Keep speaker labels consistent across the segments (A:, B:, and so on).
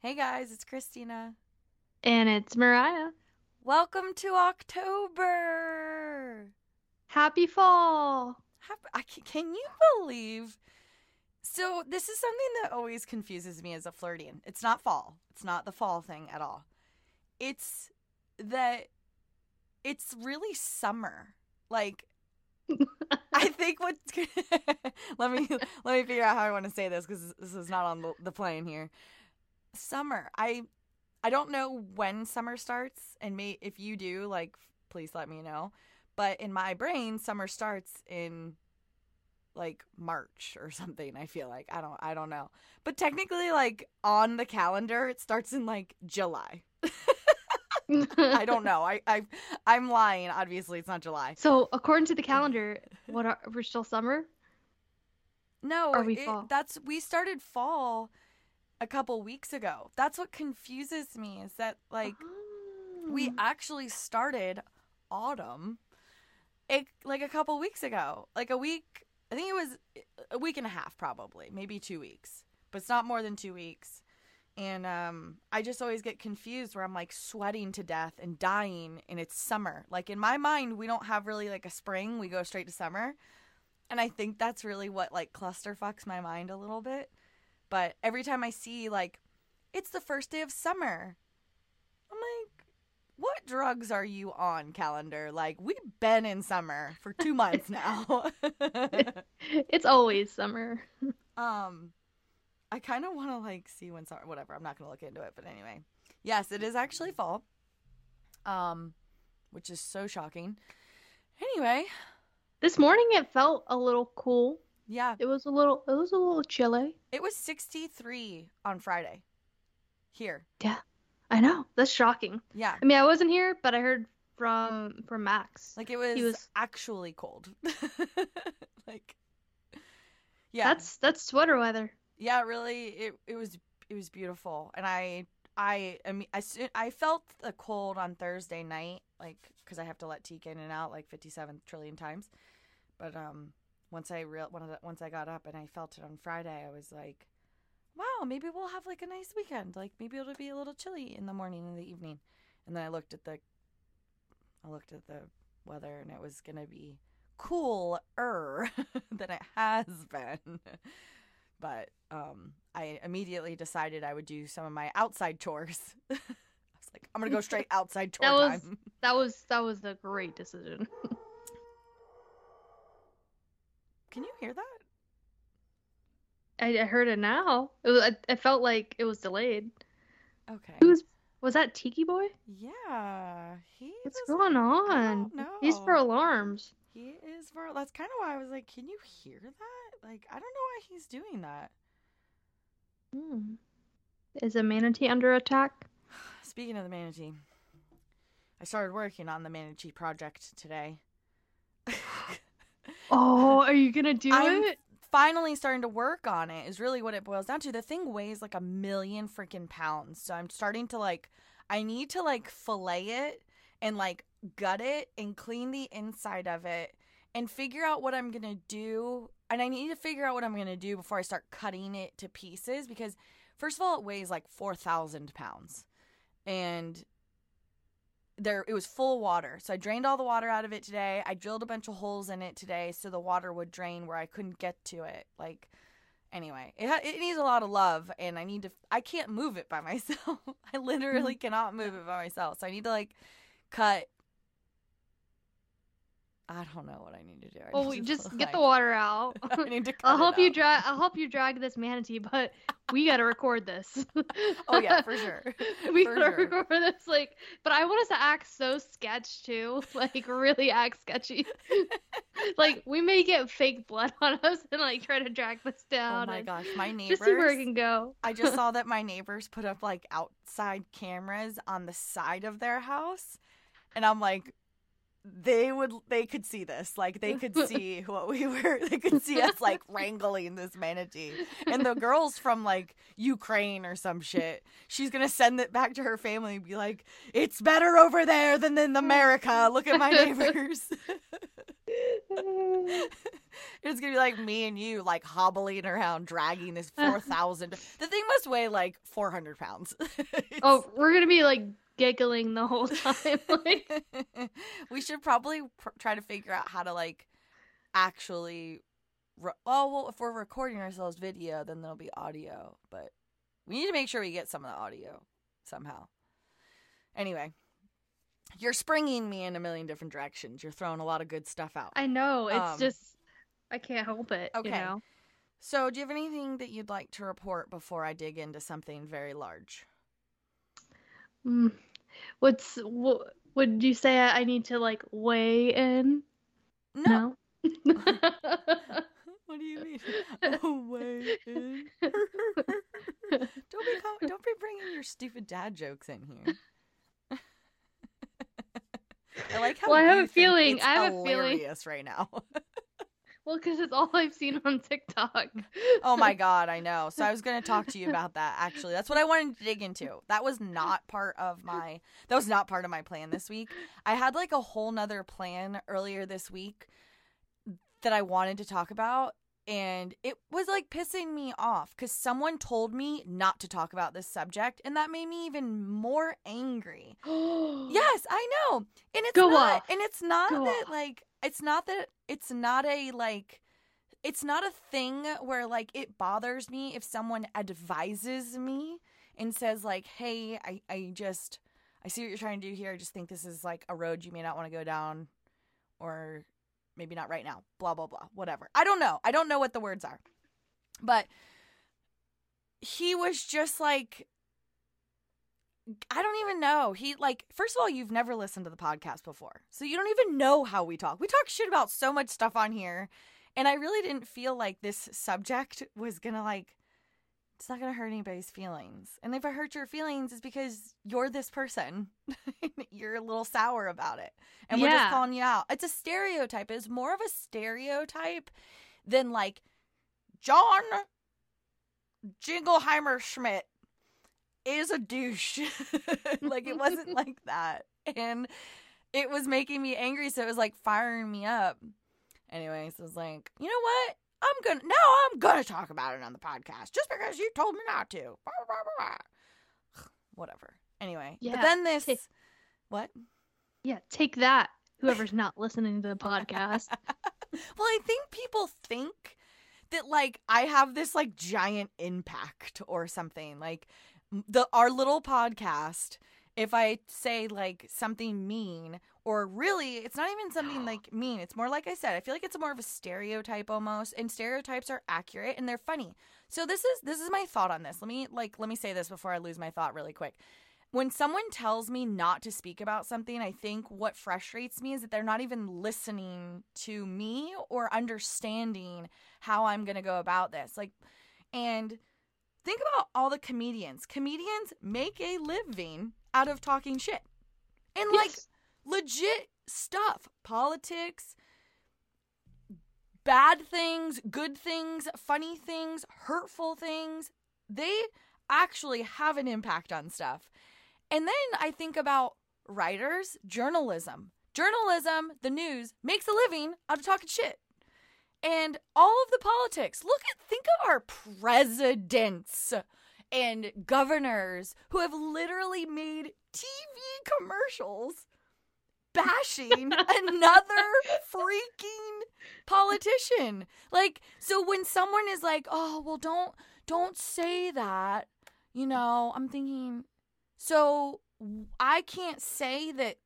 A: Hey guys, it's Christina.
B: And it's Mariah.
A: Welcome to October.
B: Happy fall.
A: Hap- I ca- Can you believe? So this is something that always confuses me as a Floridian. It's not fall. It's not the fall thing at all. It's that it's really summer. Like I think what's let me let me figure out how I want to say this because this is not on the, the plane here. Summer. I I don't know when summer starts, and may if you do, like, please let me know. But in my brain, summer starts in like March or something. I feel like I don't I don't know, but technically, like on the calendar, it starts in like July. I don't know. I I I'm lying. Obviously, it's not July.
B: So, according to the calendar, what are we're still summer?
A: No,
B: Are we
A: it-
B: fall?
A: that's we started fall a couple weeks ago. That's what confuses me is that like we
B: Oh.
A: actually started autumn it, like a couple weeks ago. Like a week, I think it was a week and a half probably, maybe 2 weeks. But it's not more than 2 weeks. And um I just always get confused where I'm like sweating to death and dying and it's summer. Like in my mind, we don't have really like a spring, we go straight to summer. And I think that's really what like cluster fucks my mind a little bit. But every time I see like it's the first day of summer, I'm like, what drugs are you on, calendar? Like we've been in summer for two months now.
B: It's always summer.
A: um, I kind of want to like see when summer. Whatever. I'm not gonna look into it. But anyway, yes, it is actually fall. Um, which is so shocking. Anyway,
B: This morning it felt a little cool.
A: yeah,
B: It was a little it was a little chilly.
A: it was 63 on Friday. Here, Yeah.
B: I know. That's shocking.
A: yeah.
B: I mean, I wasn't here, but I heard from from Max.
A: Like it was, he
B: was-
A: actually cold. like yeah.
B: That's that's sweater weather.
A: Yeah, really it it was it was beautiful. And I I I mean I I felt the cold on Thursday night like cuz I have to let teak in and out like 57 trillion times. But um once I real once I got up and I felt it on Friday, I was like wow, maybe we'll have like a nice weekend. Like maybe it'll be a little chilly in the morning and the evening. And then I looked at the I looked at the weather and it was to be cooler than it has been. But um I immediately decided I would do some of my outside chores. I was like, I'm going to go straight outside chore
B: That was-
A: time.
B: That was that was a great decision.
A: Can you hear that?
B: I, I heard it now. It was, I, it felt like it was delayed.
A: Okay.
B: Who was was that Tiki Boy?
A: Yeah, he
B: What's
A: was-
B: going on?
A: don't
B: He's for alarms.
A: He is for. That's kind of why I was like, "Can you hear that?" Like, I don't know why he's doing that.
B: Hmm. Is a manatee under attack?
A: Speaking of the manatee, I started working on the manatee project today.
B: Oh, are you gonna do
A: I'm
B: it?
A: finally starting to work on it. Is really what it boils down to. The thing weighs like a million freaking pounds, so I'm starting to like. I need to like fillet it and like gut it and clean the inside of it and figure out what I'm gonna do. And I need to figure out what I'm gonna do before I start cutting it to pieces because, first of all, it weighs like four thousand pounds, and there it was full of water. So I drained all the water out of it today. I drilled a bunch of holes in it today so the water would drain where I couldn't get to it. Like anyway, it ha- it needs a lot of love and I need to I can't move it by myself. I literally mm-hmm. cannot move it by myself. So I need to like cut I don't know what I need to do. I
B: Well,
A: need
B: we just get the water out.
A: I need to
B: I'll
A: it
B: help you drag. I'll help you drag this manatee, but we gotta record this.
A: Oh yeah, for sure.
B: we gotta
A: sure.
B: record this. Like, but I want us to act so sketch too. Like, really act sketchy. like, we may get fake blood on us and like try to drag this
A: oh
B: down.
A: Oh
B: my
A: gosh, my neighbors
B: Just see where it can go.
A: I just saw that my neighbors put up like outside cameras on the side of their house. And I'm like, they would they could see this. Like they could see what we were they could see us like wrangling this manatee. And the girls from like ukraine or some shit she's gonna send it back to her family and be like it's better over there than in america. Look at my neighbors. It's gonna be like me and you like hobbling around dragging this 4000 the thing must weigh like 400 pounds.
B: Oh we're gonna be like giggling the whole time. like,
A: we should probably pr- try to figure out how to like actually. Re- oh well, if we're recording ourselves video, then there'll be audio. But we need to make sure we get some of the audio somehow. Anyway, you're springing me in a million different directions. You're throwing a lot of good stuff out.
B: I know. It's
A: Um,
B: just I can't help it.
A: okay.
B: You know?
A: So, do you have anything that you'd like to report before I dig into something very large?
B: Mm. What's what? Would you say I need to like weigh in?
A: No.
B: No.
A: What do you mean? Oh, wait. don't be com- don't be bringing your stupid dad jokes in here. I like how
B: Well, I have a feeling- I have a feeling-
A: right now.
B: Well, because it's all I've seen on TikTok.
A: oh my god, I know. So I was going to talk to you about that actually. That's what I wanted to dig into. That was not part of my that was not part of my plan this week. I had like a whole nother plan earlier this week that I wanted to talk about and it was like pissing me off cuz someone told me not to talk about this subject and that made me even more angry. Yes, I know. And it's
B: Go
A: not
B: off.
A: and it's not
B: Go
A: that
B: off.
A: like it's not that it's not a like it's not a thing where like it bothers me if someone advises me and says like, "Hey, I I just I see what you're trying to do here. I just think this is like a road you may not want to go down or maybe not right now. Blah blah blah. Whatever. I don't know. I don't know what the words are. But he was just like I don't even know. He like first of all, you've never listened to the podcast before. So you don't even know how we talk. We talk shit about so much stuff on here. And I really didn't feel like this subject was going to like it's not going to hurt anybody's feelings. And if it hurt your feelings it's because you're this person. you're a little sour about it. And we're just calling you out. It's a stereotype. It's more of a stereotype than like John Jingleheimer Schmidt is a douche. like it wasn't like that. And it was making me angry, so it was like firing me up. Anyways, I was like, you know what? I'm gonna now I'm gonna talk about it on the podcast just because you told me not to. Whatever. Anyway.
B: yeah, But
A: then this
B: ta-
A: what?
B: yeah, take that. Whoever's not listening to the podcast.
A: Well, I think people think that like I have this like giant impact or something. Like the our little podcast, if I say like something mean or really it's not even something like mean. It's more like I said, I feel like it's more of a stereotype almost and stereotypes are accurate and they're funny. So this is this is my thought on this. Let me like let me say this before I lose my thought really quick when someone tells me not to speak about something, I think what frustrates me is that they're not even listening to me or understanding how I'm going to go about this. Like, and think about all the comedians. Comedians make a living out of talking shit and like
B: Yes.
A: Legit stuff, politics, bad things, good things, funny things, hurtful things. They actually have an impact on stuff. And then I think about writers, journalism. Journalism, the news, makes a living out of talking shit. And all of the politics. Look at, think of our presidents and governors who have literally made TV commercials bashing another freaking politician. Like, so when someone is like, "Oh, well, don't don't say that," you know, I'm thinking, so I can't say that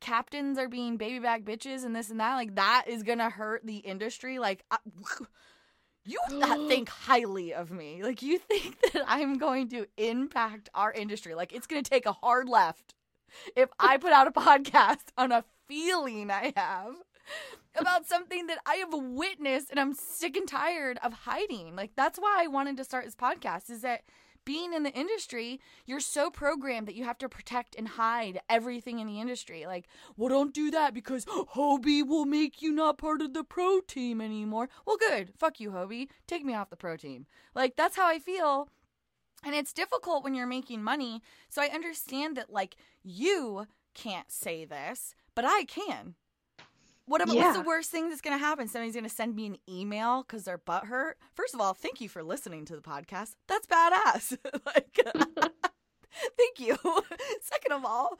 A: captains are being baby back bitches and this and that. Like, that is gonna hurt the industry. Like, I, you not think highly of me. Like, you think that I'm going to impact our industry. Like, it's gonna take a hard left if I put out a podcast on a feeling I have about something that I have witnessed and I'm sick and tired of hiding. Like that's why I wanted to start this podcast is that being in the industry, you're so programmed that you have to protect and hide everything in the industry. Like, well, don't do that because Hobie will make you not part of the pro team anymore. Well, good. Fuck you, Hobie. Take me off the pro team. Like, that's how I feel. And it's difficult when you're making money. So I understand that, like, you can't say this, but I can. What about what's the worst thing that's gonna happen? Somebody's gonna send me an email because their butt hurt. First of all, thank you for listening to the podcast. That's badass. like, thank you. Second of all,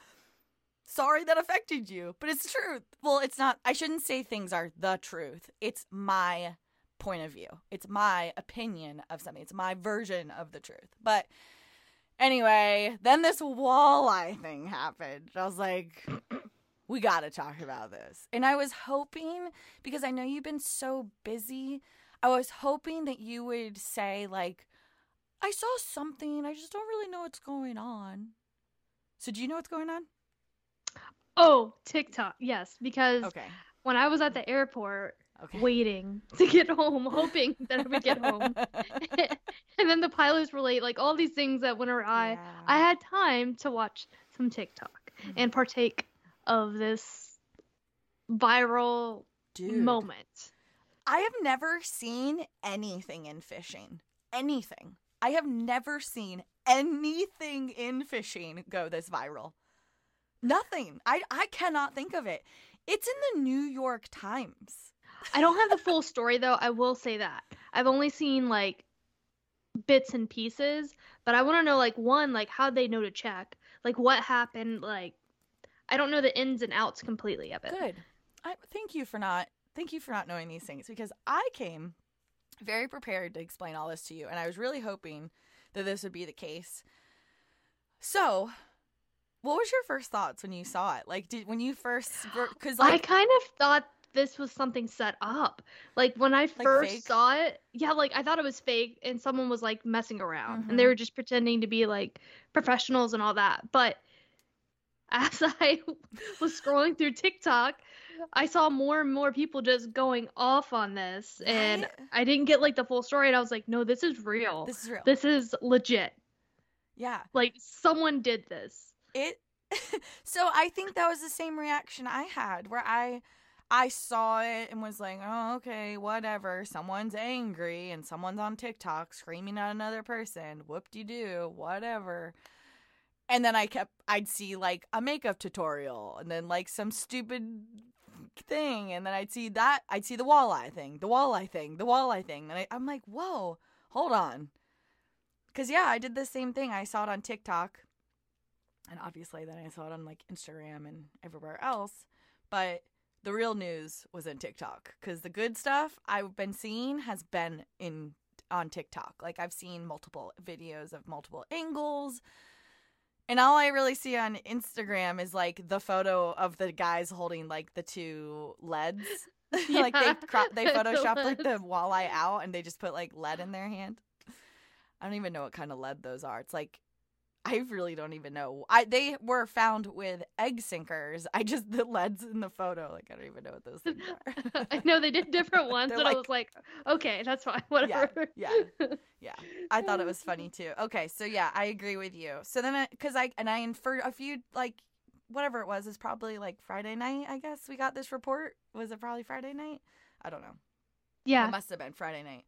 A: sorry that affected you, but it's truth. Well, it's not. I shouldn't say things are the truth. It's my point of view. It's my opinion of something. It's my version of the truth. But anyway, then this walleye thing happened. I was like, we got to talk about this. And I was hoping, because I know you've been so busy, I was hoping that you would say, like, I saw something. I just don't really know what's going on. So, do you know what's going on?
B: Oh, TikTok. Yes, because
A: Okay.
B: when I was at the airport
A: Okay.
B: waiting to get home, hoping that I would get home, and then the pilots were late, like all these things that went awry, I had time to watch some TikTok
A: Mm-hmm.
B: and partake of this viral
A: Dude.
B: moment.
A: I have never seen anything in fishing. Anything. I have never seen anything in fishing go this viral. Nothing. I I cannot think of it. It's in the New York Times.
B: I don't have the full story though. I will say that. I've only seen like bits and pieces, but I want to know like one, like how they know to check, like what happened, like I don't know the ins and outs completely of it.
A: Good. I thank you for not thank you for not knowing these things because I came very prepared to explain all this to you and I was really hoping that this would be the case. So, what was your first thoughts when you saw it? Like did when you first cuz
B: I kind of thought this was something set up. Like when I first saw it, yeah, like I thought it was fake and someone was like messing around and they
A: Mhm.
B: were just pretending to be like professionals and all that. But as I was scrolling through TikTok, I saw more and more people just going off on this and
A: Right?
B: I didn't get like the full story and I was like, "No, this is real.
A: this is real.
B: This is legit.
A: yeah.
B: Like someone did this."
A: it so i think that was the same reaction i had where i i saw it and was like oh okay whatever someone's angry and someone's on tiktok screaming at another person whoop-de-doo whatever and then i kept i'd see like a makeup tutorial and then like some stupid thing and then i'd see that i'd see the walleye thing the walleye thing the walleye thing and I, i'm like whoa hold on because yeah i did the same thing i saw it on tiktok and obviously then I saw it on like Instagram and everywhere else. But the real news was in TikTok because the good stuff I've been seeing has been in on TikTok. Like I've seen multiple videos of multiple angles. And all I really see on Instagram is like the photo of the guys holding like the two leads. like they crop they
B: the
A: photoshopped like the walleye out and they just put like lead in their hand. I don't even know what kind of lead those are. It's like I really don't even know. I they were found with egg sinkers. I just the leads in the photo. Like I don't even know what those things are.
B: I know they did different ones, but I was like, okay, that's fine, whatever.
A: yeah, yeah. I thought it was funny too. Okay, so yeah, I agree with you. So then, uh, because I and I inferred a few like whatever it was is probably like Friday night. I guess we got this report. Was it probably Friday night? I don't know.
B: Yeah.
A: It must have been Friday night.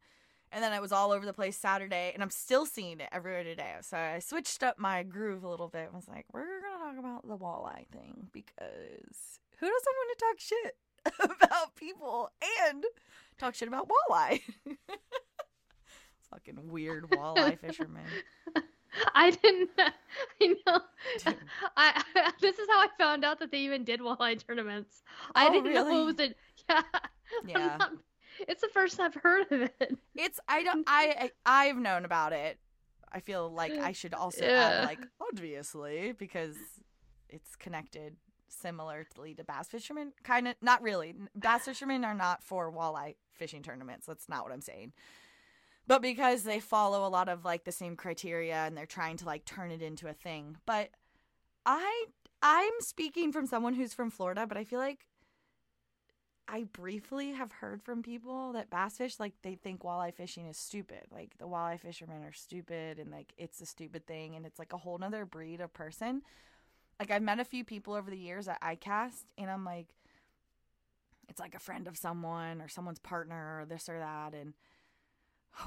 A: And then it was all over the place Saturday, and I'm still seeing it everywhere today. So I switched up my groove a little bit and was like, we're going to talk about the walleye thing because who doesn't want to talk shit about people and talk shit about walleye? Fucking weird walleye fisherman.
B: I didn't. I know.
A: Dude.
B: I, this is how I found out that they even did walleye tournaments. I
A: Oh,
B: didn't know it was a. Yeah. I'm
A: Yeah.
B: not- it's the first I've heard of it.
A: It's I don't I, I I've known about it. I feel like I should also add like obviously because it's connected similarly to bass fishermen. Kind of not really. Bass fishermen are not for walleye fishing tournaments. That's not what I'm saying. But because they follow a lot of like the same criteria and they're trying to like turn it into a thing. But I I'm speaking from someone who's from Florida, but I feel like I briefly have heard from people that bass fish like they think walleye fishing is stupid. Like the walleye fishermen are stupid and like it's a stupid thing and it's like a whole nother breed of person. Like I've met a few people over the years at ICAST and I'm like it's like a friend of someone or someone's partner or this or that and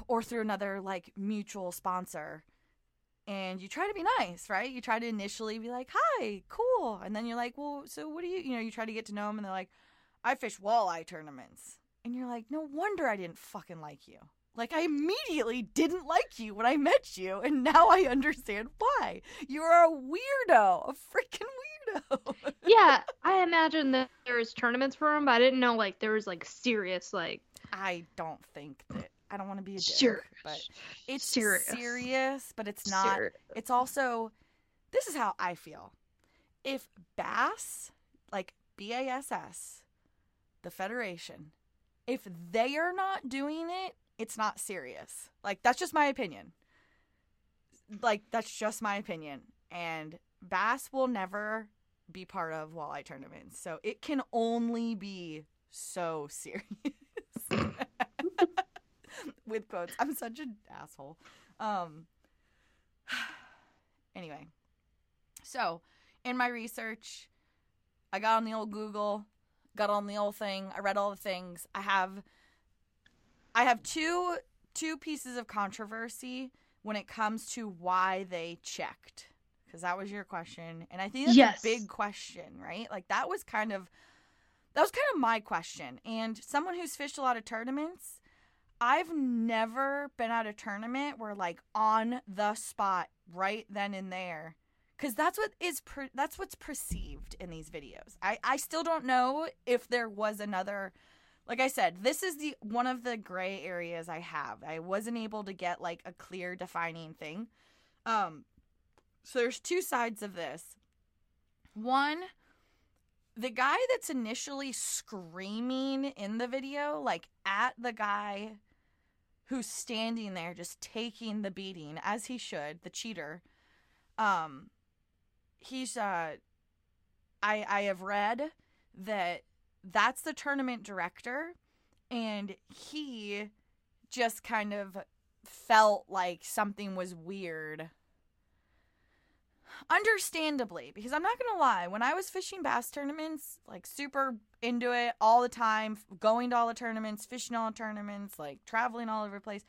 A: or through another like mutual sponsor and you try to be nice, right? You try to initially be like, "Hi, cool," and then you're like, "Well, so what do you?" You know, you try to get to know them, and they're like, "I fish walleye tournaments," and you're like, "No wonder I didn't fucking like you." Like I immediately didn't like you when I met you, and now I understand why. You're a weirdo, a freaking weirdo.
B: yeah, I imagine that there was tournaments for him, but I didn't know like there was like serious like.
A: I don't think that I don't want to be a dick,
B: Serious.
A: but it's
B: Serious.
A: serious, but it's not.
B: Serious.
A: It's also this is how I feel. If Bass, like B A S S, the Federation, if they are not doing it, it's not serious. Like that's just my opinion. Like that's just my opinion. And Bass will never be part of walleye tournaments. So it can only be so serious. With quotes. I'm such an asshole. Um anyway. So, in my research, I got on the old Google, got on the old thing, I read all the things. I have I have two two pieces of controversy when it comes to why they checked. Because that was your question. And I think that's
B: Yes.
A: a big question, right? Like that was kind of that was kind of my question. And someone who's fished a lot of tournaments, I've never been at a tournament where like on the spot right then and there because that's what is per- that's what's perceived in these videos. I I still don't know if there was another like I said, this is the one of the gray areas I have. I wasn't able to get like a clear defining thing. Um so there's two sides of this. One, the guy that's initially screaming in the video like at the guy who's standing there just taking the beating as he should, the cheater. Um he's uh I I have read that that's the tournament director and he just kind of felt like something was weird. Understandably because i'm not gonna lie when i was fishing bass tournaments like super into it all the time going to all the tournaments fishing all the tournaments like traveling all over the place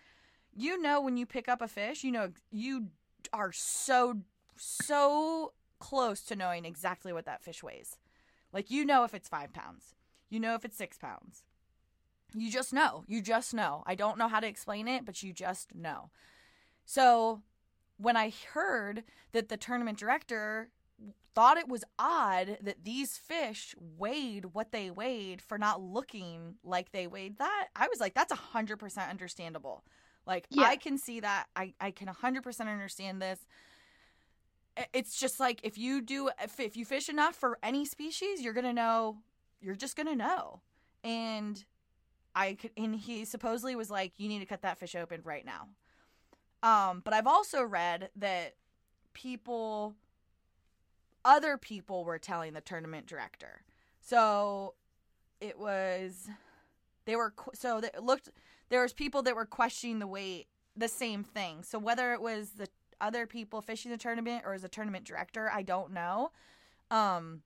A: you know when you pick up a fish you know you are so so close to knowing exactly what that fish weighs like you know if it's five pounds you know if it's six pounds you just know you just know i don't know how to explain it but you just know so when I heard that the tournament director thought it was odd that these fish weighed what they weighed for not looking like they weighed that, I was like, that's 100% understandable. Like,
B: Yeah.
A: I can see that. I, I can 100% understand this. It's just like if you do, if, if you fish enough for any species, you're to know, you're just to know. And I could, and he supposedly was like, you need to cut that fish open right now. Um, but I've also read that people, other people were telling the tournament director. So it was, they were, so it looked, there was people that were questioning the weight, the same thing. So whether it was the other people fishing the tournament or as a tournament director, I don't know. Um,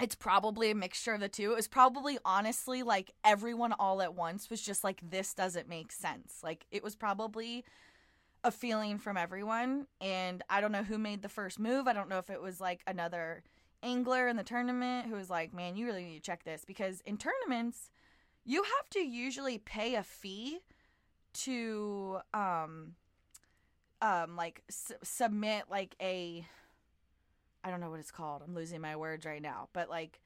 A: it's probably a mixture of the two. It was probably honestly like everyone all at once was just like, this doesn't make sense. Like it was probably a feeling from everyone. And I don't know who made the first move. I don't know if it was like another angler in the tournament who was like, man, you really need to check this. Because in tournaments, you have to usually pay a fee to, um, um, like submit like a, I don't know what it's called. I'm losing my words right now, but like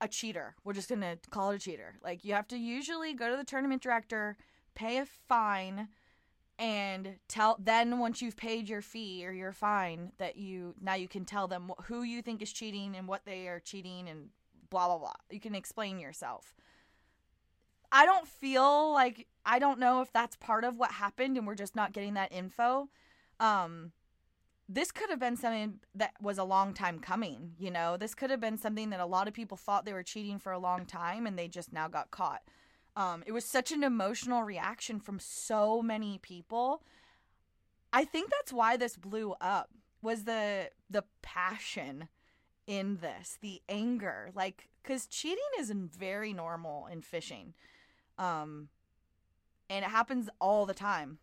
A: a cheater. We're just gonna call it a cheater. Like you have to usually go to the tournament director, pay a fine, and tell. Then once you've paid your fee or your fine, that you now you can tell them wh- who you think is cheating and what they are cheating and blah blah blah. You can explain yourself. I don't feel like I don't know if that's part of what happened and we're just not getting that info. Um this could have been something that was a long time coming, you know? This could have been something that a lot of people thought they were cheating for a long time and they just now got caught. Um, it was such an emotional reaction from so many people. I think that's why this blew up was the the passion in this, the anger, like cuz cheating is very normal in fishing. Um and it happens all the time.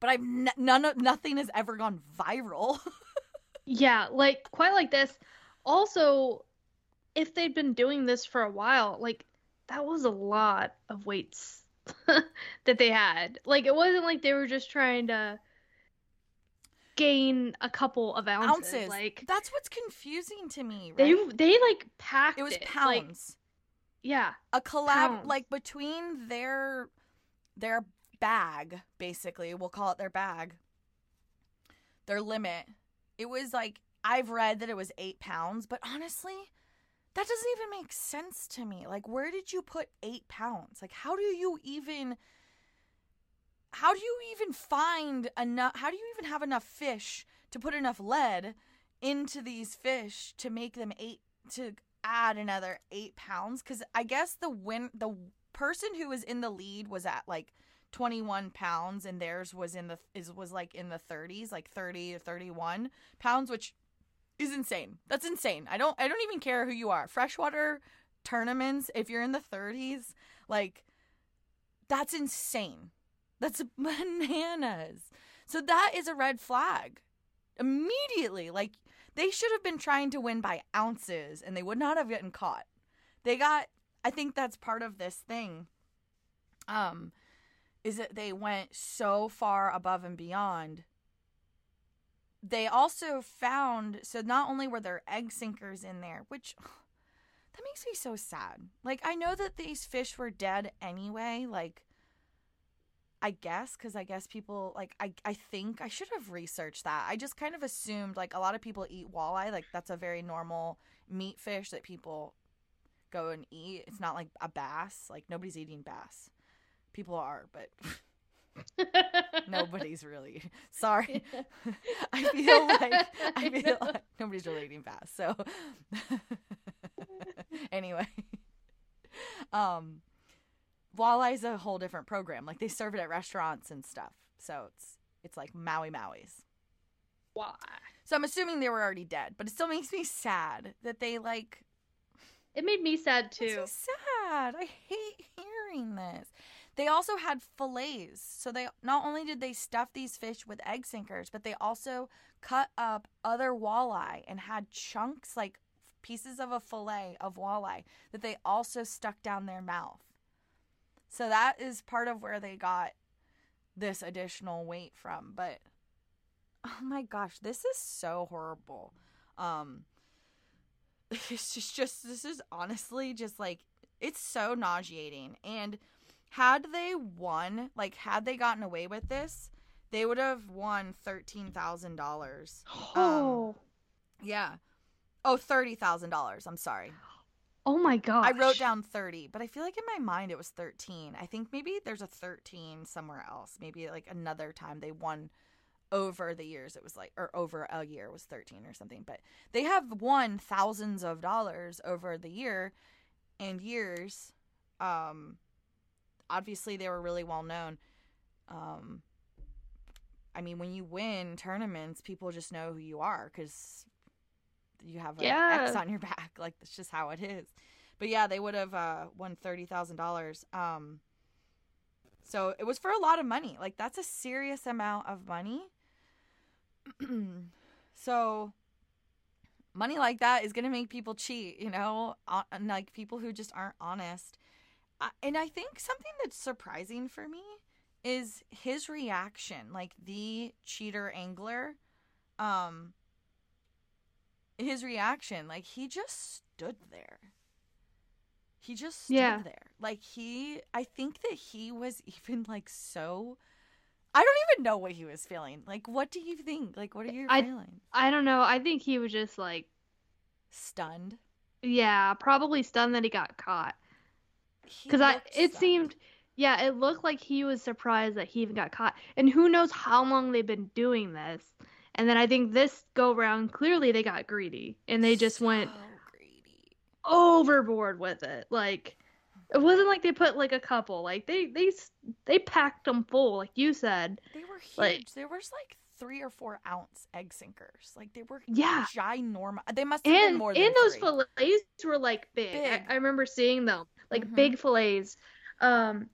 A: But I've n- none of nothing has ever gone viral.
B: yeah, like quite like this. Also, if they'd been doing this for a while, like that was a lot of weights that they had. Like it wasn't like they were just trying to gain a couple of ounces. ounces. Like
A: that's what's confusing to me.
B: Right? They they like packed.
A: It was
B: it.
A: pounds.
B: Like, yeah,
A: a collab pounds. like between their their bag, basically, we'll call it their bag, their limit. It was like I've read that it was eight pounds, but honestly, that doesn't even make sense to me. Like, where did you put eight pounds? Like, how do you even how do you even find enough how do you even have enough fish to put enough lead into these fish to make them eight to add another eight pounds because i guess the win the person who was in the lead was at like 21 pounds and theirs was in the is was like in the 30s like 30 to 31 pounds which is insane that's insane i don't i don't even care who you are freshwater tournaments if you're in the 30s like that's insane that's bananas. So that is a red flag. Immediately, like they should have been trying to win by ounces and they would not have gotten caught. They got I think that's part of this thing. Um is that they went so far above and beyond. They also found so not only were there egg sinkers in there, which that makes me so sad. Like I know that these fish were dead anyway, like I guess because I guess people like I I think I should have researched that. I just kind of assumed like a lot of people eat walleye, like that's a very normal meat fish that people go and eat. It's not like a bass. Like nobody's eating bass. People are, but nobody's really. Sorry. I feel like I feel like nobody's really eating bass. So anyway, um Walleye's a whole different program. Like they serve it at restaurants and stuff. So it's it's like Mahi Mahi's.
B: Why?
A: So I'm assuming they were already dead, but it still makes me sad that they like.
B: It made me sad too.
A: Sad. I hate hearing this. They also had fillets. So they not only did they stuff these fish with egg sinkers, but they also cut up other walleye and had chunks like pieces of a fillet of walleye that they also stuck down their mouth. So that is part of where they got this additional weight from. But oh my gosh, this is so horrible. Um it's just, just this is honestly just like it's so nauseating. And had they won, like had they gotten away with this, they would have won thirteen thousand dollars.
B: Oh, um,
A: yeah. Oh, thirty thousand dollars. I'm sorry.
B: Oh my god.
A: I wrote down 30, but I feel like in my mind it was 13. I think maybe there's a 13 somewhere else. Maybe like another time they won over the years it was like or over a year was 13 or something. But they have won thousands of dollars over the year and years. Um obviously they were really well known. Um I mean, when you win tournaments, people just know who you are because you have an yeah. X on your back. Like that's just how it is. But yeah, they would have uh, won thirty thousand dollars. Um, so it was for a lot of money. Like that's a serious amount of money. so money like that is gonna make people cheat. You know, and like people who just aren't honest. and I think something that's surprising for me is his reaction. Like the cheater angler. Um, his reaction. Like he just stood there. He just stood yeah. there. Like he I think that he was even like so I don't even know what he was feeling. Like what do you think? Like what are your
B: I,
A: feelings?
B: I don't know. I think he was just like
A: stunned.
B: Yeah, probably stunned that he got caught. Cuz I it stunned. seemed yeah, it looked like he was surprised that he even got caught. And who knows how long they've been doing this And then I think this go round clearly they got greedy and they just went
A: greedy.
B: overboard with it. Like it wasn't like they put like a couple. Like they they they packed them full, like you said.
A: They were huge.
B: Like-
A: there was like three or four ounce egg sinkers. Like they were
B: Yeah.
A: ginormous. They must have been
B: And
A: more than
B: and those
A: three.
B: fillets were like big.
A: Big.
B: I, I remember seeing them like
A: Mhm.
B: big fillets. Um,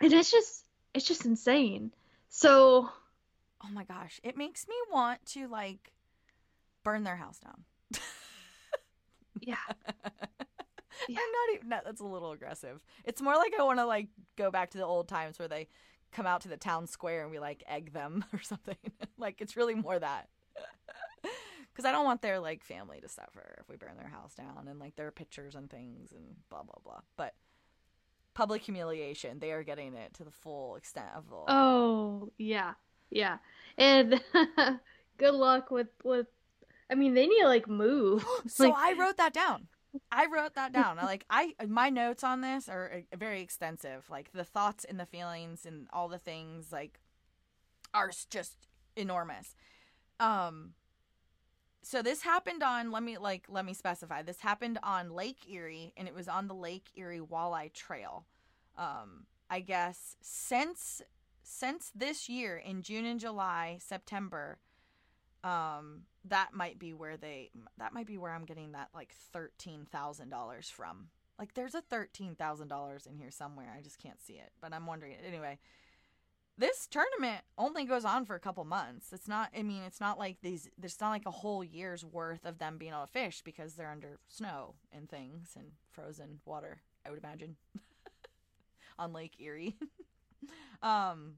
B: and it's just it's just insane. So
A: Oh my gosh, it makes me want to like burn their house down.
B: yeah, Yeah.
A: I'm not even. No, that's a little aggressive. It's more like I want to like go back to the old times where they come out to the town square and we like egg them or something. like it's really more that. Because I don't want their like family to suffer if we burn their house down and like their pictures and things and blah blah blah. But public humiliation, they are getting it to the full extent of the.
B: Oh, yeah. Yeah. And good luck with with I mean, they need to like move.
A: so
B: like-
A: I wrote that down. I wrote that down. I like I my notes on this are uh, very extensive. Like the thoughts and the feelings and all the things like are just enormous. Um so this happened on let me like let me specify. This happened on Lake Erie and it was on the Lake Erie Walleye Trail. Um I guess since since this year in June and July, September, um that might be where they that might be where i'm getting that like $13000 from. Like there's a $13000 in here somewhere. I just can't see it but i'm wondering. Anyway this tournament only goes on for a couple months. It's not i mean it's not like these there's not like a whole year's worth of them being able to fish because they're under snow and things and frozen water i would imagine on lake erie um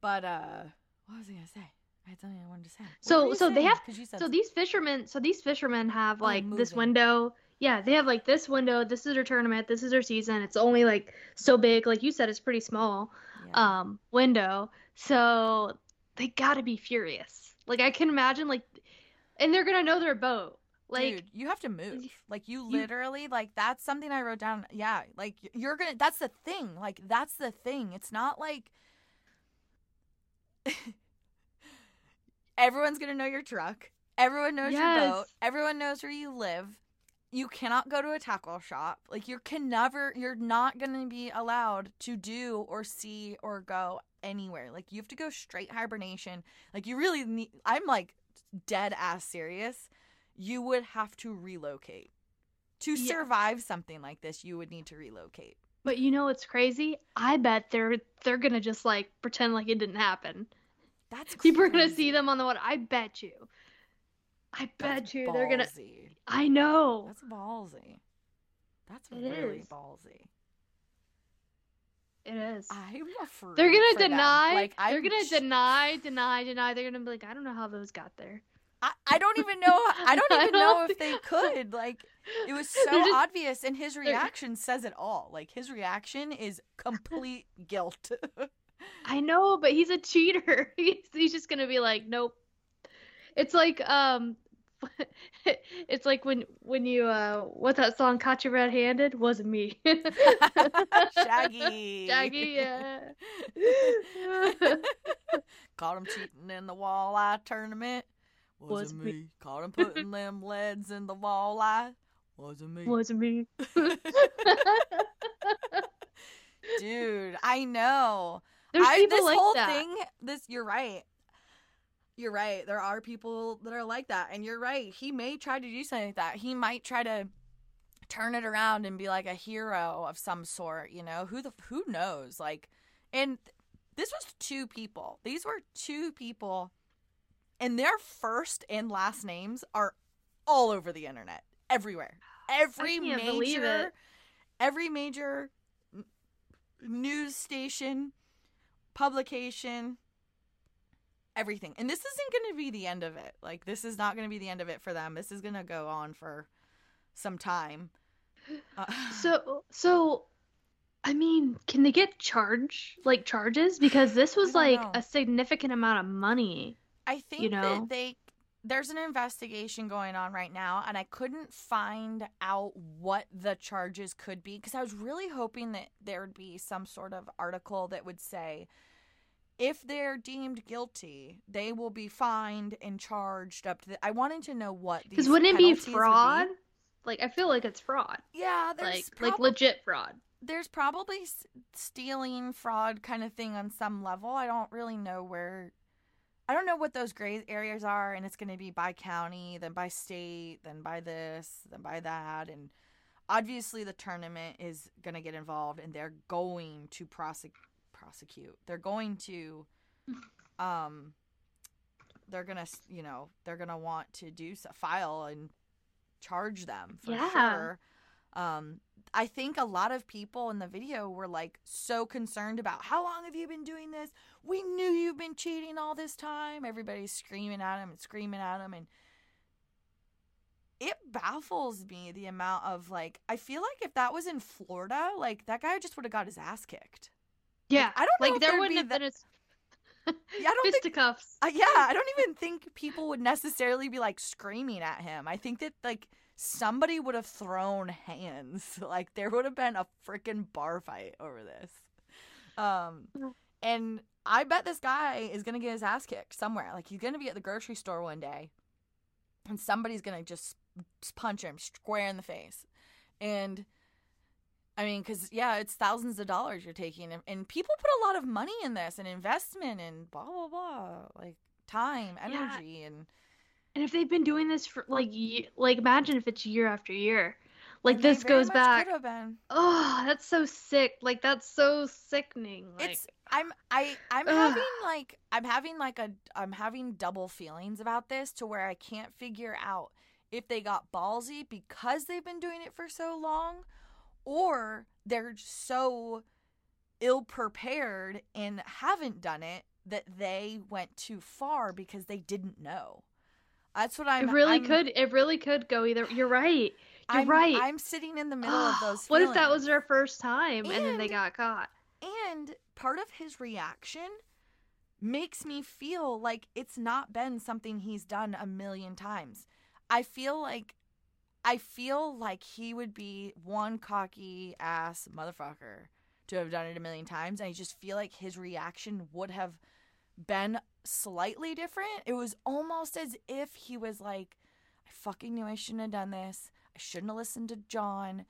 A: but uh what was i gonna say I had something I wanted to say. What
B: So- so they have-
A: 'Cause you said
B: So
A: something.
B: these fishermen, so these fishermen have
A: Oh,
B: like this window. Yeah, they have like this window. This is their tournament. This is their season. It's only like so big. Like you said, it's pretty small.
A: Yeah.
B: um window so they gotta be furious like i can imagine like and they're gonna know their boat like
A: Dude, you have to move. Like you
B: you-
A: literally like that's something I wrote down. Yeah, like you're gonna. That's the thing. Like that's the thing. It's not like everyone's gonna know your truck. Everyone knows your boat. Everyone knows where you live. You cannot go to a tackle shop. Like you can never. You're not gonna be allowed to do or see or go anywhere. Like you have to go straight hibernation. Like you really need. I'm like dead ass serious you would have to relocate. To
B: Yeah.
A: survive something like this, you would need to relocate.
B: but you know what's crazy i bet they're they're gonna just like pretend like it didn't happen
A: That's
B: people are gonna see them on the water i bet you i bet
A: That's
B: you they're gonna i know
A: That's ballsy. That's
B: It
A: really
B: is.
A: ballsy.
B: it is
A: I'm afraid.
B: they're gonna
A: for them.
B: deny
A: Like
B: they're
A: I'm
B: gonna
A: sh-
B: deny deny deny they're gonna be like i don't know how those got there
A: I, I don't even know. I don't even know
B: don't-
A: if they could. Like it was so
B: just-
A: obvious, and his reaction says it all. Like his reaction is complete guilt.
B: I know, but he's a cheater. He's he's just gonna be like, nope. It's like um, it's like when when you uh, what's that song? Caught you red-handed? Wasn't me.
A: Shaggy.
B: Shaggy, yeah.
A: Caught him cheating in the walleye tournament. Wasn't,
B: Wasn't
A: me.
B: me.
A: Caught him putting them leads in the walleye. Wasn't me.
B: Wasn't me.
A: Dude, I know.
B: There's
A: I,
B: people
A: this
B: like
A: whole
B: that.
A: thing, this you're right. You're right. There are people that are like that, and you're right. He may try to do something like that. He might try to turn it around and be like a hero of some sort. You know, who the who knows? Like, and this was two people. These were two people, and their first and last names are all over the internet, everywhere. Every major, every major news station, publication, everything. And this isn't going to be the end of it. Like this is not going to be the end of it for them. This is going to go on for some time. Uh,
B: So so, I mean, can they get charge like charges because this was like
A: know.
B: a significant amount of money.
A: I think
B: you know?
A: that they there's an investigation going on right now and I couldn't find out what the charges could be because I was really hoping that there would be some sort of article that would say if they're deemed guilty, they will be fined and charged up to the. I wanted to know what
B: Because wouldn't it be fraud? Like I feel like it's fraud.
A: Yeah, there's
B: Like
A: prob-
B: like legit fraud.
A: there's probably s- stealing, fraud kind of thing on some level. I don't really know where. I don't know what those gray areas are, and it's going to be by county, then by state, then by this, then by that, and obviously the tournament is going to get involved, and they're going to prosec- prosecute. They're going to, um, they're gonna, you know, they're gonna want to do so, file and charge them for
B: Yeah.
A: sure. Um, I think a lot of people in the video were like so concerned about how long have you been doing this? We knew you've been cheating all this time. Everybody's screaming at him and screaming at him and it baffles me the amount of like I feel like if that was in Florida, like that guy just would have got his ass kicked.
B: Yeah.
A: I don't know
B: like there
A: there'd
B: wouldn't
A: be
B: have
A: that-
B: been a
A: Yeah, I don't think
B: fisticuffs.
A: uh, yeah, I don't even think people would necessarily be like screaming at him. I think that like somebody would have thrown hands. Like there would have been a freaking bar fight over this. Um and I bet this guy is going to get his ass kicked somewhere. Like he's going to be at the grocery store one day and somebody's going to just punch him square in the face. And I mean, because, yeah, it's thousands of dollars you're taking. And, and people put a lot of money in this and investment and blah, blah, blah. Like time,
B: Yeah.
A: energy. And
B: And if they've been doing this for like like imagine if it's year after year. Like
A: and
B: this goes back.
A: Could have been.
B: Oh, that's so sick. Like that's so sickening. Like
A: it's I'm I I'm
B: Ugh.
A: having like I'm having like a I'm having double feelings about this to where I can't figure out if they got ballsy because they've been doing it for so long or they're so ill prepared and haven't done it that they went too far because they didn't know. That's what I'm
B: it really
A: I'm-
B: could it really could go either. You're right. You're
A: I'm,
B: right.
A: I'm sitting in the middle of those
B: what if that was their first time and, then they got caught?
A: And part of his reaction makes me feel like it's not been something he's done a million times. I feel like I feel like he would be one cocky ass motherfucker to have done it a million times and I just feel like his reaction would have been slightly different. It was almost as if he was like I fucking knew I shouldn't have done this. I shouldn't have listened to John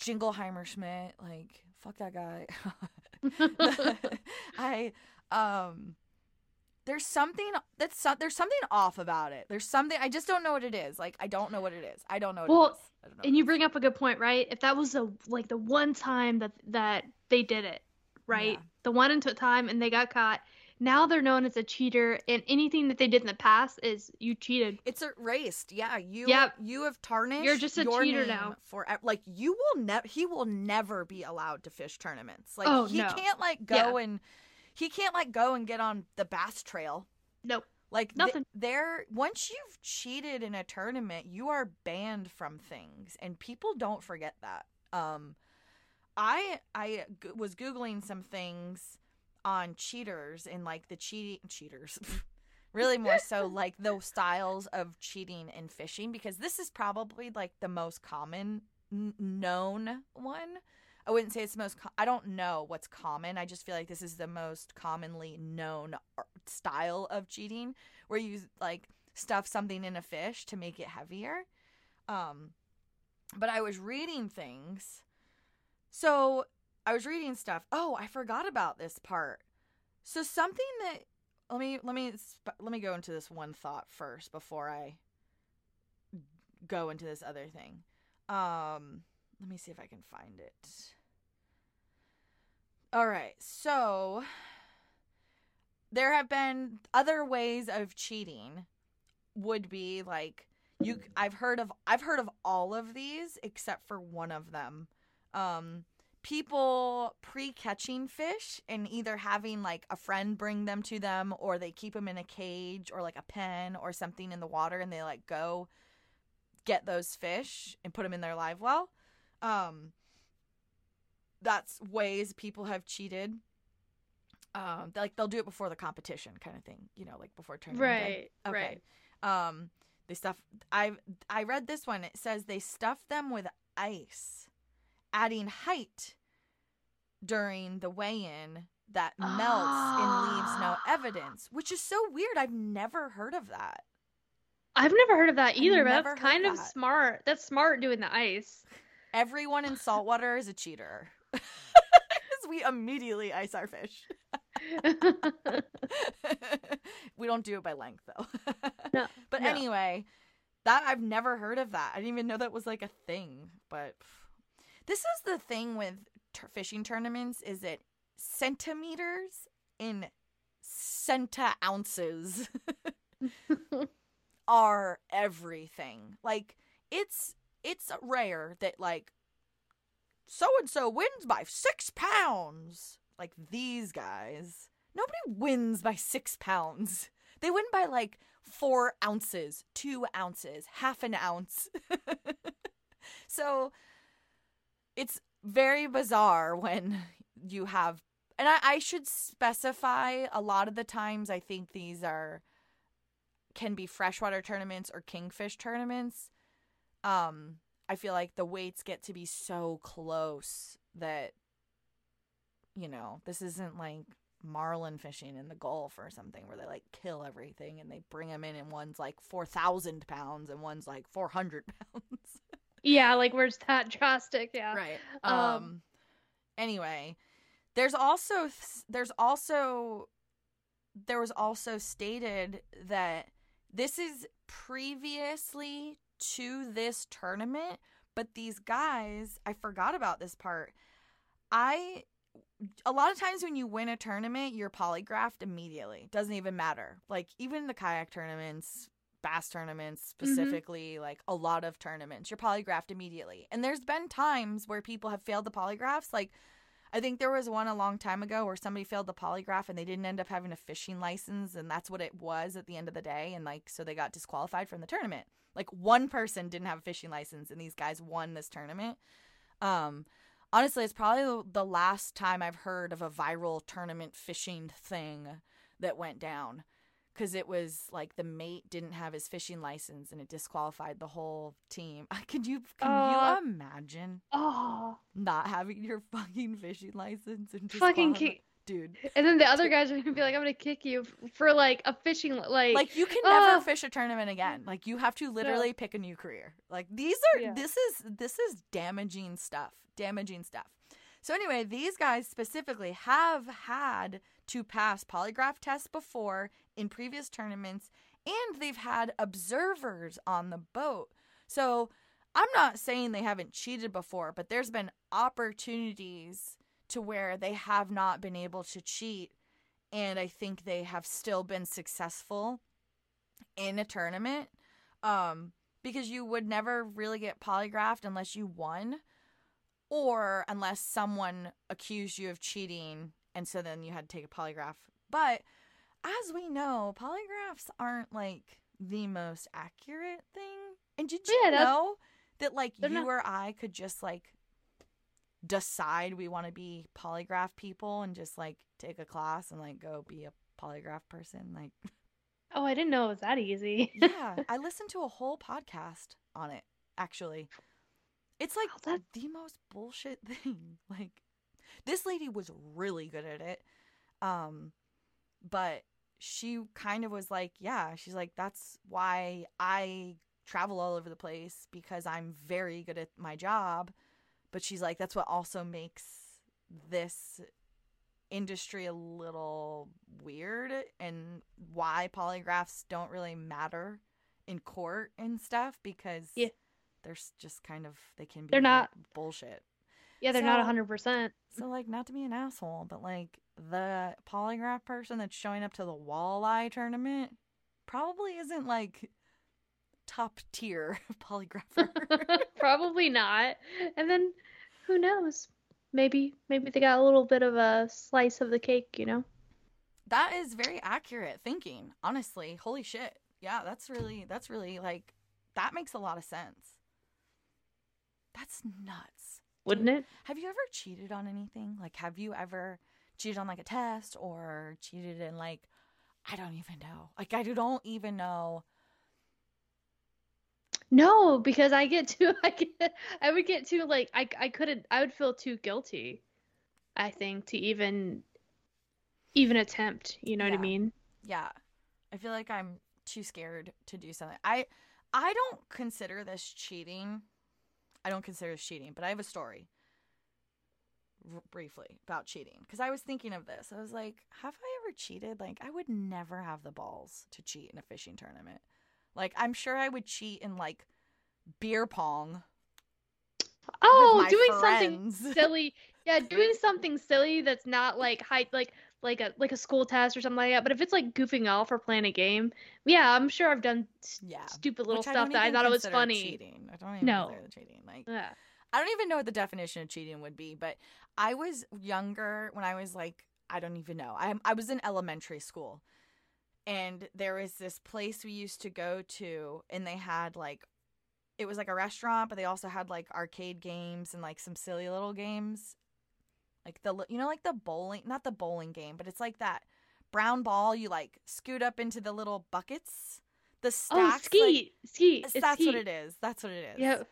A: Jingleheimer Schmidt. Like, fuck that guy. I um there's something that's there's something off about it. There's something I just don't know what it is. Like I don't know what it is. I don't know what
B: Well,
A: it is. I don't know.
B: And you bring up a good point, right? If that was the like the one time that that they did it, right?
A: Yeah.
B: The one and time and they got caught. Now they're known as a cheater, and anything that they did in the past is you cheated.
A: it's erased. Yeah, you
B: Yep.
A: you have tarnished.
B: You're just a
A: your
B: cheater now.
A: For like you will never he will never be allowed to fish tournaments. Like
B: Oh,
A: he
B: no.
A: can't like go
B: Yeah.
A: and he can't like go and get on the bass trail
B: Nope.
A: Like th-
B: Nothing.
A: there once you've cheated in a tournament, you are banned from things and people don't forget that. Um I I g- was googling some things on cheaters and like the cheating cheaters. really more so like those styles of cheating and fishing because this is probably like the most common n- known one. I wouldn't say it's the most. Co- I don't know what's common. I just feel like this is the most commonly known ar- style of cheating, where you like stuff something in a fish to make it heavier. Um, but I was reading things, so I was reading stuff. Oh, I forgot about this part. So something that let me let me let me go into this one thought first before I go into this other thing. Um, let me see if I can find it. All right, so there have been other ways of cheating. Would be like you. I've heard of. I've heard of all of these except for one of them. Um, people pre-catching fish and either having like a friend bring them to them, or they keep them in a cage or like a pen or something in the water, and they like go get those fish and put them in their live well. Um, that's ways people have cheated. Um, like they'll do it before the competition, kind of thing. You know, like before tournament day.
B: Right.
A: Okay.
B: Right.
A: Um, they stuff. I I read this one. It says they stuff them with ice, adding height during the weigh-in that melts and leaves no ah. evidence, which is so weird. I've never heard of that.
B: I've never heard of that either, but that's kind of
A: that.
B: smart. That's smart doing the ice.
A: Everyone in saltwater is a cheater. 'Cause we immediately ice our fish. we don't do it by length though.
B: No,
A: But
B: no.
A: anyway, that I've never heard of that. I didn't even know that was like a thing. But this is the thing with t- fishing tournaments is it centimeters in centa ounces are everything. Like it's it's rare that like so and so wins by six pounds. Like these guys, nobody wins by six pounds. They win by like four ounces, two ounces, half an ounce. so it's very bizarre when you have, and I, I should specify a lot of the times I think these are can be freshwater tournaments or kingfish tournaments. Um, I feel like the weights get to be so close that you know this isn't like marlin fishing in the Gulf or something where they like kill everything and they bring them in and one's like four thousand pounds and one's like four hundred pounds.
B: Yeah, like where's that drastic? Yeah.
A: right.
B: Um,
A: Um. Anyway, there's also there's also there was also stated that this is previously to this tournament, but these guys, I forgot about this part. I a lot of times when you win a tournament, you're polygraphed immediately. Doesn't even matter. Like even the kayak tournaments, bass tournaments specifically, like a lot of tournaments, you're polygraphed immediately. And there's been times where people have failed the polygraphs. Like I think there was one a long time ago where somebody failed the polygraph and they didn't end up having a fishing license and that's what it was at the end of the day and like so they got disqualified from the tournament. Like one person didn't have a fishing license and these guys won this tournament. Um honestly, it's probably the last time I've heard of a viral tournament fishing thing that went down because it was like the mate didn't have his fishing license and it disqualified the whole team. Could you can
B: Uh,
A: you imagine
B: Oh,
A: not having your fucking fishing license and
B: fucking kick.
A: dude?
B: And then the other guys are gonna be like, "I'm gonna kick you for like a fishing like."
A: Like you can never
B: oh.
A: fish a tournament again. Like you have to literally pick a new career. Like these are
B: Yeah.
A: this is this is damaging stuff. Damaging stuff. So anyway, these guys specifically have had to pass polygraph tests before in previous tournaments and they've had observers on the boat. So I'm not saying they haven't cheated before, but there's been opportunities to where they have not been able to cheat and I think they have still been successful in a tournament. Um, because you would never really get polygraphed unless you won, or unless someone accused you of cheating, and so then you had to take a polygraph. But as we know, polygraphs aren't like the most accurate thing. And did you
B: Yeah,
A: know that like you
B: not-
A: or I could just like decide we want to be polygraph people and just like take a class and like go be a polygraph person like
B: oh, I didn't know it was that easy.
A: yeah i listened to a whole podcast on it actually it's like
B: that-
A: the most bullshit thing like this lady was really good at it um but she kind of was like yeah she's like that's why i travel all over the place because i'm very good at my job but she's like that's what also makes this industry a little weird and why polygraphs don't really matter in court and stuff because
B: Yeah.
A: they're just kind of they can be
B: They're not-
A: bullshit
B: yeah, they're not
A: So-
B: hundred percent.
A: so like not to be an asshole but like the polygraph person that's showing up to the walleye tournament probably isn't like top tier polygrapher
B: Probably not. And then who knows? Maybe maybe they got a little bit of a slice of the cake, you know?
A: That is very accurate thinking, honestly. Holy shit. Yeah, that's really that's really like that makes a lot of sense. That's nuts.
B: Wouldn't it?
A: Have you ever cheated on anything? Like have you ever cheated on like a test or cheated in like I don't even know. Like I don't even know.
B: No, because I get too I get I would get too like I I couldn't I would feel too guilty. I think to even even attempt. You know what I mean?
A: Yeah. I feel like I'm too scared to do something. I I don't consider this cheating. I don't consider this cheating, but I have a story r- briefly about cheating because I was thinking of this. I was like, have I ever cheated? Like I would never have the balls to cheat in a fishing tournament. Like I'm sure I would cheat in like beer pong.
B: Oh, doing something silly. Yeah, doing something silly that's not like high, like like a like a school test or something like that. But if it's like goofing off or playing a game, yeah, I'm sure I've done s-
A: Yeah.
B: stupid little
A: Which
B: stuff
A: don't
B: that I thought it was funny.
A: Cheating. I don't even
B: No.
A: consider cheating. Like
B: Yeah.
A: I don't even know what the definition of cheating would be, but I was younger when I was like, I don't even know. I I was in elementary school. And there was this place we used to go to and they had like it was like a restaurant, but they also had like arcade games and like some silly little games. Like the you know like the bowling, not the bowling game, but it's like that brown ball you like scoot up into the little buckets. The oh, stacks
B: Oh,
A: like-
B: skeet, skeet. It's
A: that's what it is. That's what it is.
B: Yeah.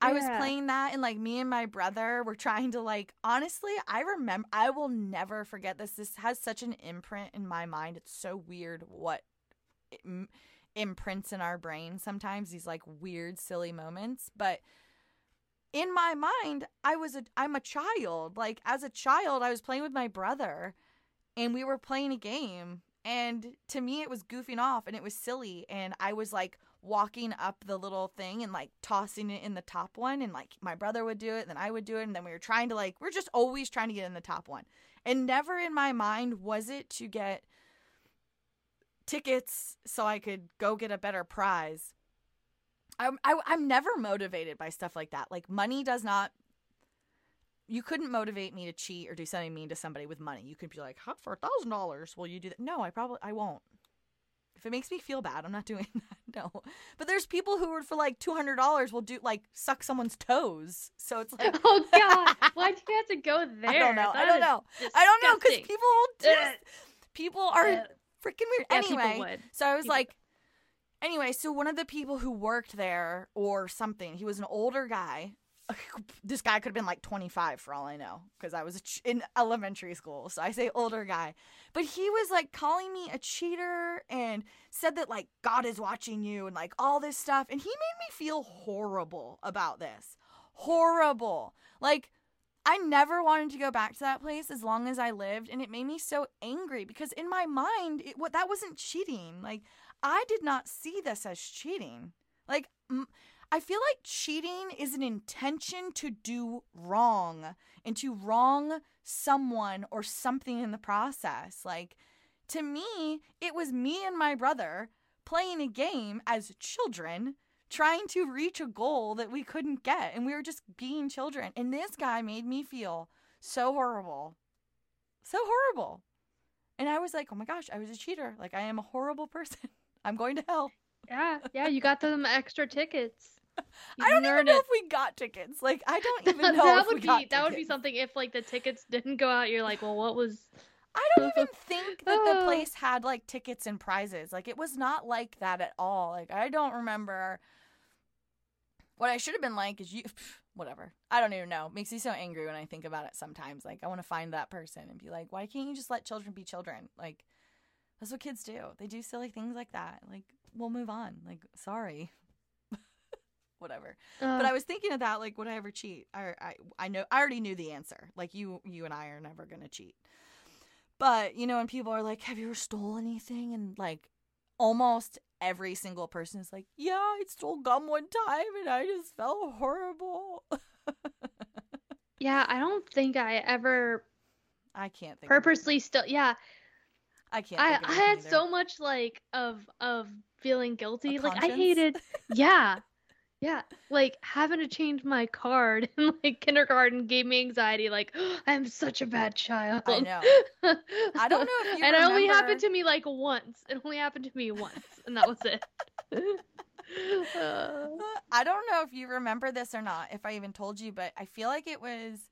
A: I was playing that and like me and my brother were trying to like honestly, I remember I will never forget this. This has such an imprint in my mind. It's so weird what im- imprints in our brain sometimes these like weird silly moments, but in my mind, I was a I'm a child. Like as a child, I was playing with my brother and we were playing a game and to me it was goofing off and it was silly and I was like walking up the little thing and like tossing it in the top one and like my brother would do it and then I would do it and then we were trying to like we're just always trying to get in the top one. And never in my mind was it to get tickets so I could go get a better prize. I'm I, I'm never motivated by stuff like that. Like money does not. You couldn't motivate me to cheat or do something mean to somebody with money. You could be like, "Huh, for a thousand dollars, will you do that?" No, I probably I won't. If it makes me feel bad, I'm not doing that. No, but there's people who are for like two hundred dollars will do like suck someone's toes. So it's like,
B: Oh God, why'd you have to go there?
A: I don't know. I don't know. I don't know because people will just uh, people are
B: uh,
A: freaking weird.
B: Yeah,
A: anyway, so I was
B: People
A: like, anyway, so one of the people who worked there or something, he was an older guy. This guy could have been like 25 for all I know because I was in elementary school. So I say older guy. But he was like calling me a cheater and said that like God is watching you and like all this stuff. And he made me feel horrible about this. Horrible. Like, I never wanted to go back to that place as long as I lived, and it made me so angry because in my mind, it, what that wasn't cheating. Like I did not see this as cheating. Like I feel like cheating is an intention to do wrong and to wrong someone or something in the process. Like to me, it was me and my brother playing a game as children trying to reach a goal that we couldn't get and we were just being children. And this guy made me feel so horrible. So horrible. And i was like oh my gosh i was a cheater. Like i am a horrible person i'm going to hell
B: Yeah, yeah, you got them extra tickets. You
A: i don't even know
B: it.
A: if we got tickets like i don't even
B: that
A: know if
B: would
A: we
B: be
A: got
B: that would be something if like the tickets didn't go out. You're like, well, what was?
A: i don't even think that the
B: Oh.
A: place had like tickets and prizes like it was not like that at all like i don't remember what i should have been like is you whatever i don't even know makes me so angry when i think about it sometimes like i want to find that person and be like why can't you just let children be children like that's what kids do. They do silly things like that. Like we'll move on. Like sorry. Whatever. But
B: Uh,
A: i was thinking of that like would i ever cheat? I, I i know i already knew the answer. Like you you and i are never gonna cheat. But you know when people are like have you ever stole anything? And like almost every single person is like yeah i stole gum one time and i just felt horrible.
B: Yeah, I don't think I ever
A: i can't think
B: purposely still. Yeah.
A: I can't
B: I I had
A: either.
B: so much like of of feeling guilty.
A: A
B: Like I hated. Yeah. Yeah, like having to change my card in like kindergarten gave me anxiety. Like I'm such a bad child.
A: I know. I don't know if you
B: and it only happened to me like once. It only happened to me once, and that was it. Uh,
A: I don't know if you remember this or not, if I even told you, but I feel like it was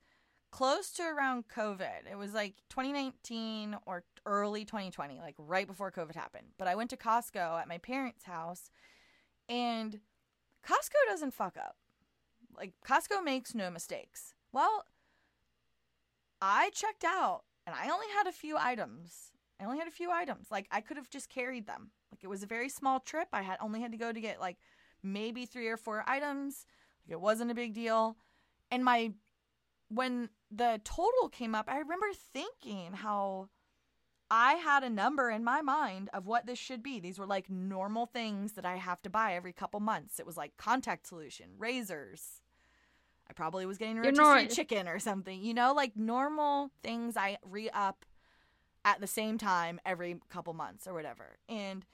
A: close to around COVID. It was like 2019 or early 2020, like right before COVID happened. But I went to Costco at my parents' house, and Costco doesn't fuck up. Like, Costco makes no mistakes. Well, I checked out and I only had a few items. I only had a few items. Like I could have just carried them. Like it was a very small trip. I had only had to go to get like maybe 3 or 4 items. Like it wasn't a big deal. And my when the total came up, I remember thinking how I had a number in my mind of what this should be. These were like normal things that I have to buy every couple months. It was like contact solution, razors. I probably was getting rotisserie
B: nor-
A: chicken or something, you know, like normal things I re up at the same time every couple months or whatever. And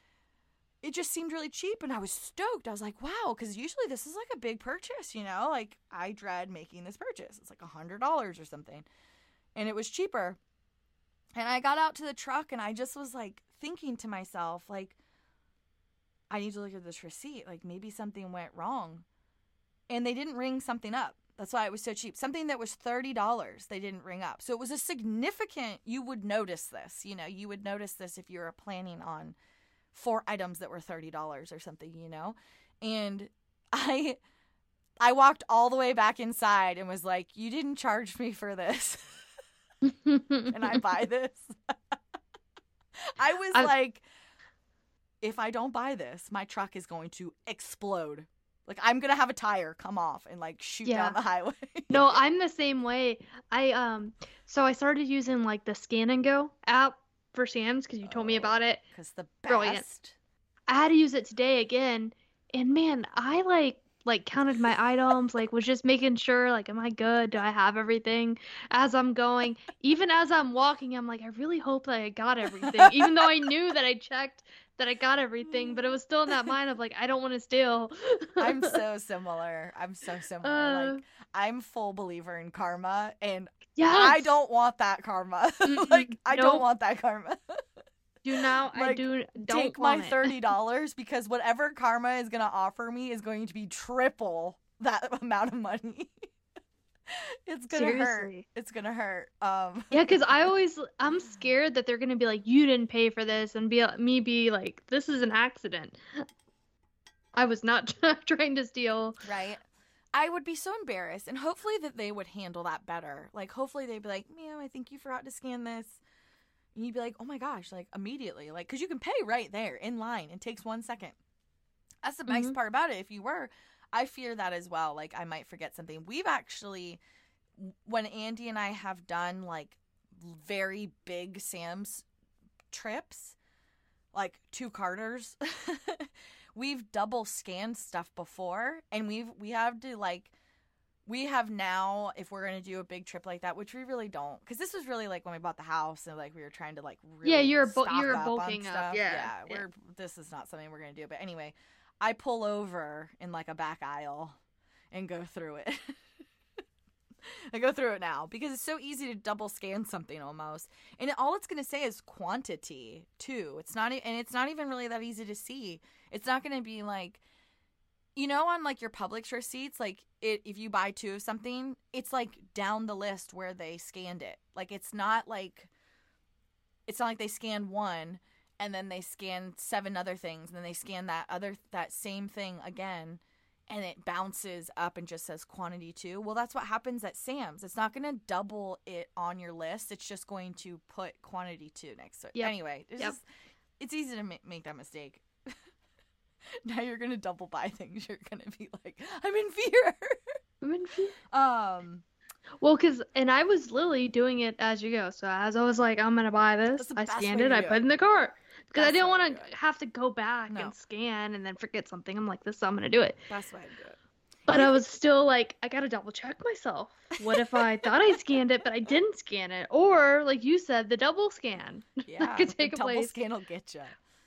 A: it just seemed really cheap and I was stoked. I was like, wow, because usually this is like a big purchase, you know? Like I dread making this purchase. It's like a hundred dollars or something. And it was cheaper. And I got out to the truck and I just was like thinking to myself, like, I need to look at this receipt. Like maybe something went wrong. And they didn't ring something up. That's why it was so cheap. Something that was $30, they didn't ring up. So it was a significant, you would notice this. You know, you would notice this if you were planning on four items that were $30 or something, you know? And I I walked all the way back inside and was like, "You didn't charge me for this." and I buy this. I was
B: I-
A: like, if I don't buy this, my truck is going to explode. Like I'm gonna have a tire come off and like shoot
B: Yeah.
A: down the highway.
B: No, I'm the same way. I um so I started using like the Scan and Go app for Sam's because you told me
A: Oh.
B: about it.
A: Because the
B: Brilliant.
A: best.
B: I had to use it today again, and man, I like like counted my items, like was just making sure like am I good? Do I have everything as I'm going? Even as I'm walking, I'm like I really hope that I got everything. Even though I knew that I checked that I got everything, but it was still in that mind of like I don't want to steal.
A: I'm so similar. I'm so similar.
B: Uh,
A: like I'm full believer in karma, and
B: yes.
A: I don't want that karma. Like I don't want that karma.
B: Do now I do don't
A: Take my thirty dollars because whatever karma is gonna offer me is going to be triple that amount of money. it's gonna hurt. It's gonna hurt. Um,
B: Yeah, because I always I'm scared that they're gonna be like, you didn't pay for this, and be me be like, this is an accident. I was not trying to steal.
A: right. I would be so embarrassed, and hopefully that they would handle that better. Like, hopefully they'd be like, "Ma'am, I think you forgot to scan this." And you'd be like, "Oh my gosh!" Like immediately, like because you can pay right there in line. It takes one second. That's the nice
B: Mhm.
A: part about it. If you were, I fear that as well. Like I might forget something. We've actually, when Andy and I have done like very big Sam's trips, like two Carters, we've double scanned stuff before, and we've we have to like. We have now, if we're gonna do a big trip like that, which we really don't, because this was really like when we bought the house and like we were trying to like really
B: Yeah, you're bu-
A: stock
B: you're
A: up on
B: bulking up, yeah,
A: yeah,
B: yeah.
A: we're this is not something we're gonna do. But anyway, I pull over in like a back aisle and go through it. I go through it now because it's so easy to double scan something almost, and it, all it's going to say is quantity too. It's not, e- and it's not even really that easy to see. It's not going to be like, you know, on like your Publix receipts, like it if you buy two of something, it's like down the list where they scanned it. Like it's not like, it's not like they scan one and then they scan seven other things and then they scan that other that same thing again and it bounces up and just says quantity two. Well, that's what happens at Sam's. It's not going to double it on your list. It's just going to put quantity two next to it.
B: Yep.
A: Anyway, it's
B: Yep.
A: just it's easy to ma- make that mistake. now you're going to double buy things. You're going to be like, I'm in fear.
B: I'm in fear.
A: um,
B: Well, cause and I was literally doing it as you go. So as I was like, I'm gonna buy this, I scanned it, I put
A: it.
B: in the cart because I didn't want to have to go back
A: No.
B: and scan and then forget something. I'm like, this, I'm gonna do it.
A: that's why I do it.
B: But I was still like, I gotta double check myself. What if I thought I scanned it, but I didn't scan it? Or, like you said, the double scan.
A: Yeah,
B: could
A: the
B: take a
A: double
B: place.
A: scan will get you.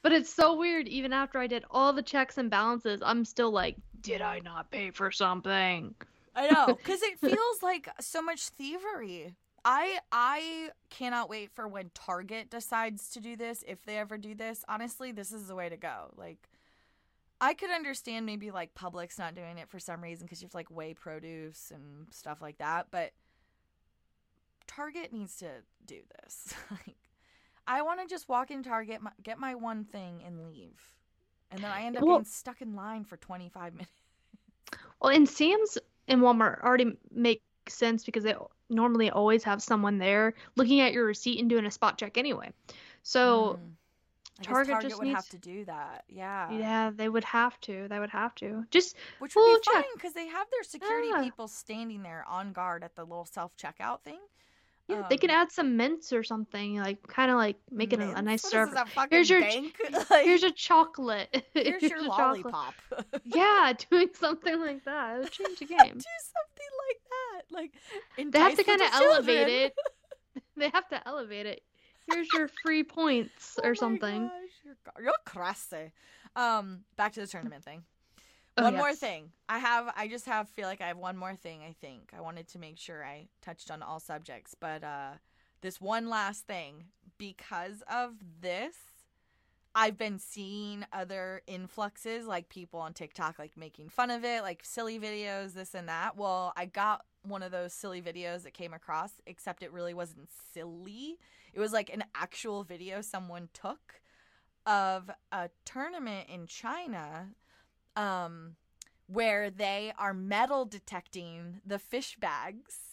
B: But it's so weird, even after I did all the checks and balances, I'm still like, did I not pay for something?
A: I know, because it feels like so much thievery. I I cannot wait for when Target decides to do this. If they ever do this, honestly, this is the way to go. Like, I could understand maybe like Publix not doing it for some reason because you have to like weigh produce and stuff like that, but Target needs to do this. like, I want to just walk in Target, my, get my one thing, and leave, and then I end up
B: Well-
A: getting stuck in line for twenty five minutes.
B: Well, and Sam's and Walmart already make sense because they normally always have someone there looking at your receipt and doing a spot check anyway. So
A: Mm.
B: Target
A: Target
B: just
A: would have to do that. Yeah.
B: yeah, they would have to. They would have to. Just
A: Which would
B: Full
A: be fine
B: check.
A: because they have their security
B: Yeah.
A: people standing there on guard at the little self checkout thing.
B: Yeah, they can
A: Um,
B: add some mints or something, like kind of like make it a, a nice
A: What is
B: serve.
A: this,
B: Here's your?
A: Like,
B: Here's your chocolate.
A: here's your
B: a
A: lollipop.
B: Yeah, doing something like that. It would change the game.
A: Do something like that. Like
B: They have to kind of elevate it. They have to elevate it. Here's your free points
A: Oh
B: or something.
A: gosh, you're, you're crazy. Um, back to the tournament thing.
B: Oh,
A: one more thing. I have. I just have feel like I have one more thing. I think I wanted to make sure I touched on all subjects, but uh, this one last thing because of this. I've been seeing other influxes, like people on TikTok, like making fun of it, like silly videos, this and that. Well, I got one of those silly videos that came across, except it really wasn't silly. It was like an actual video someone took of a tournament in China um, where they are metal detecting the fish bags.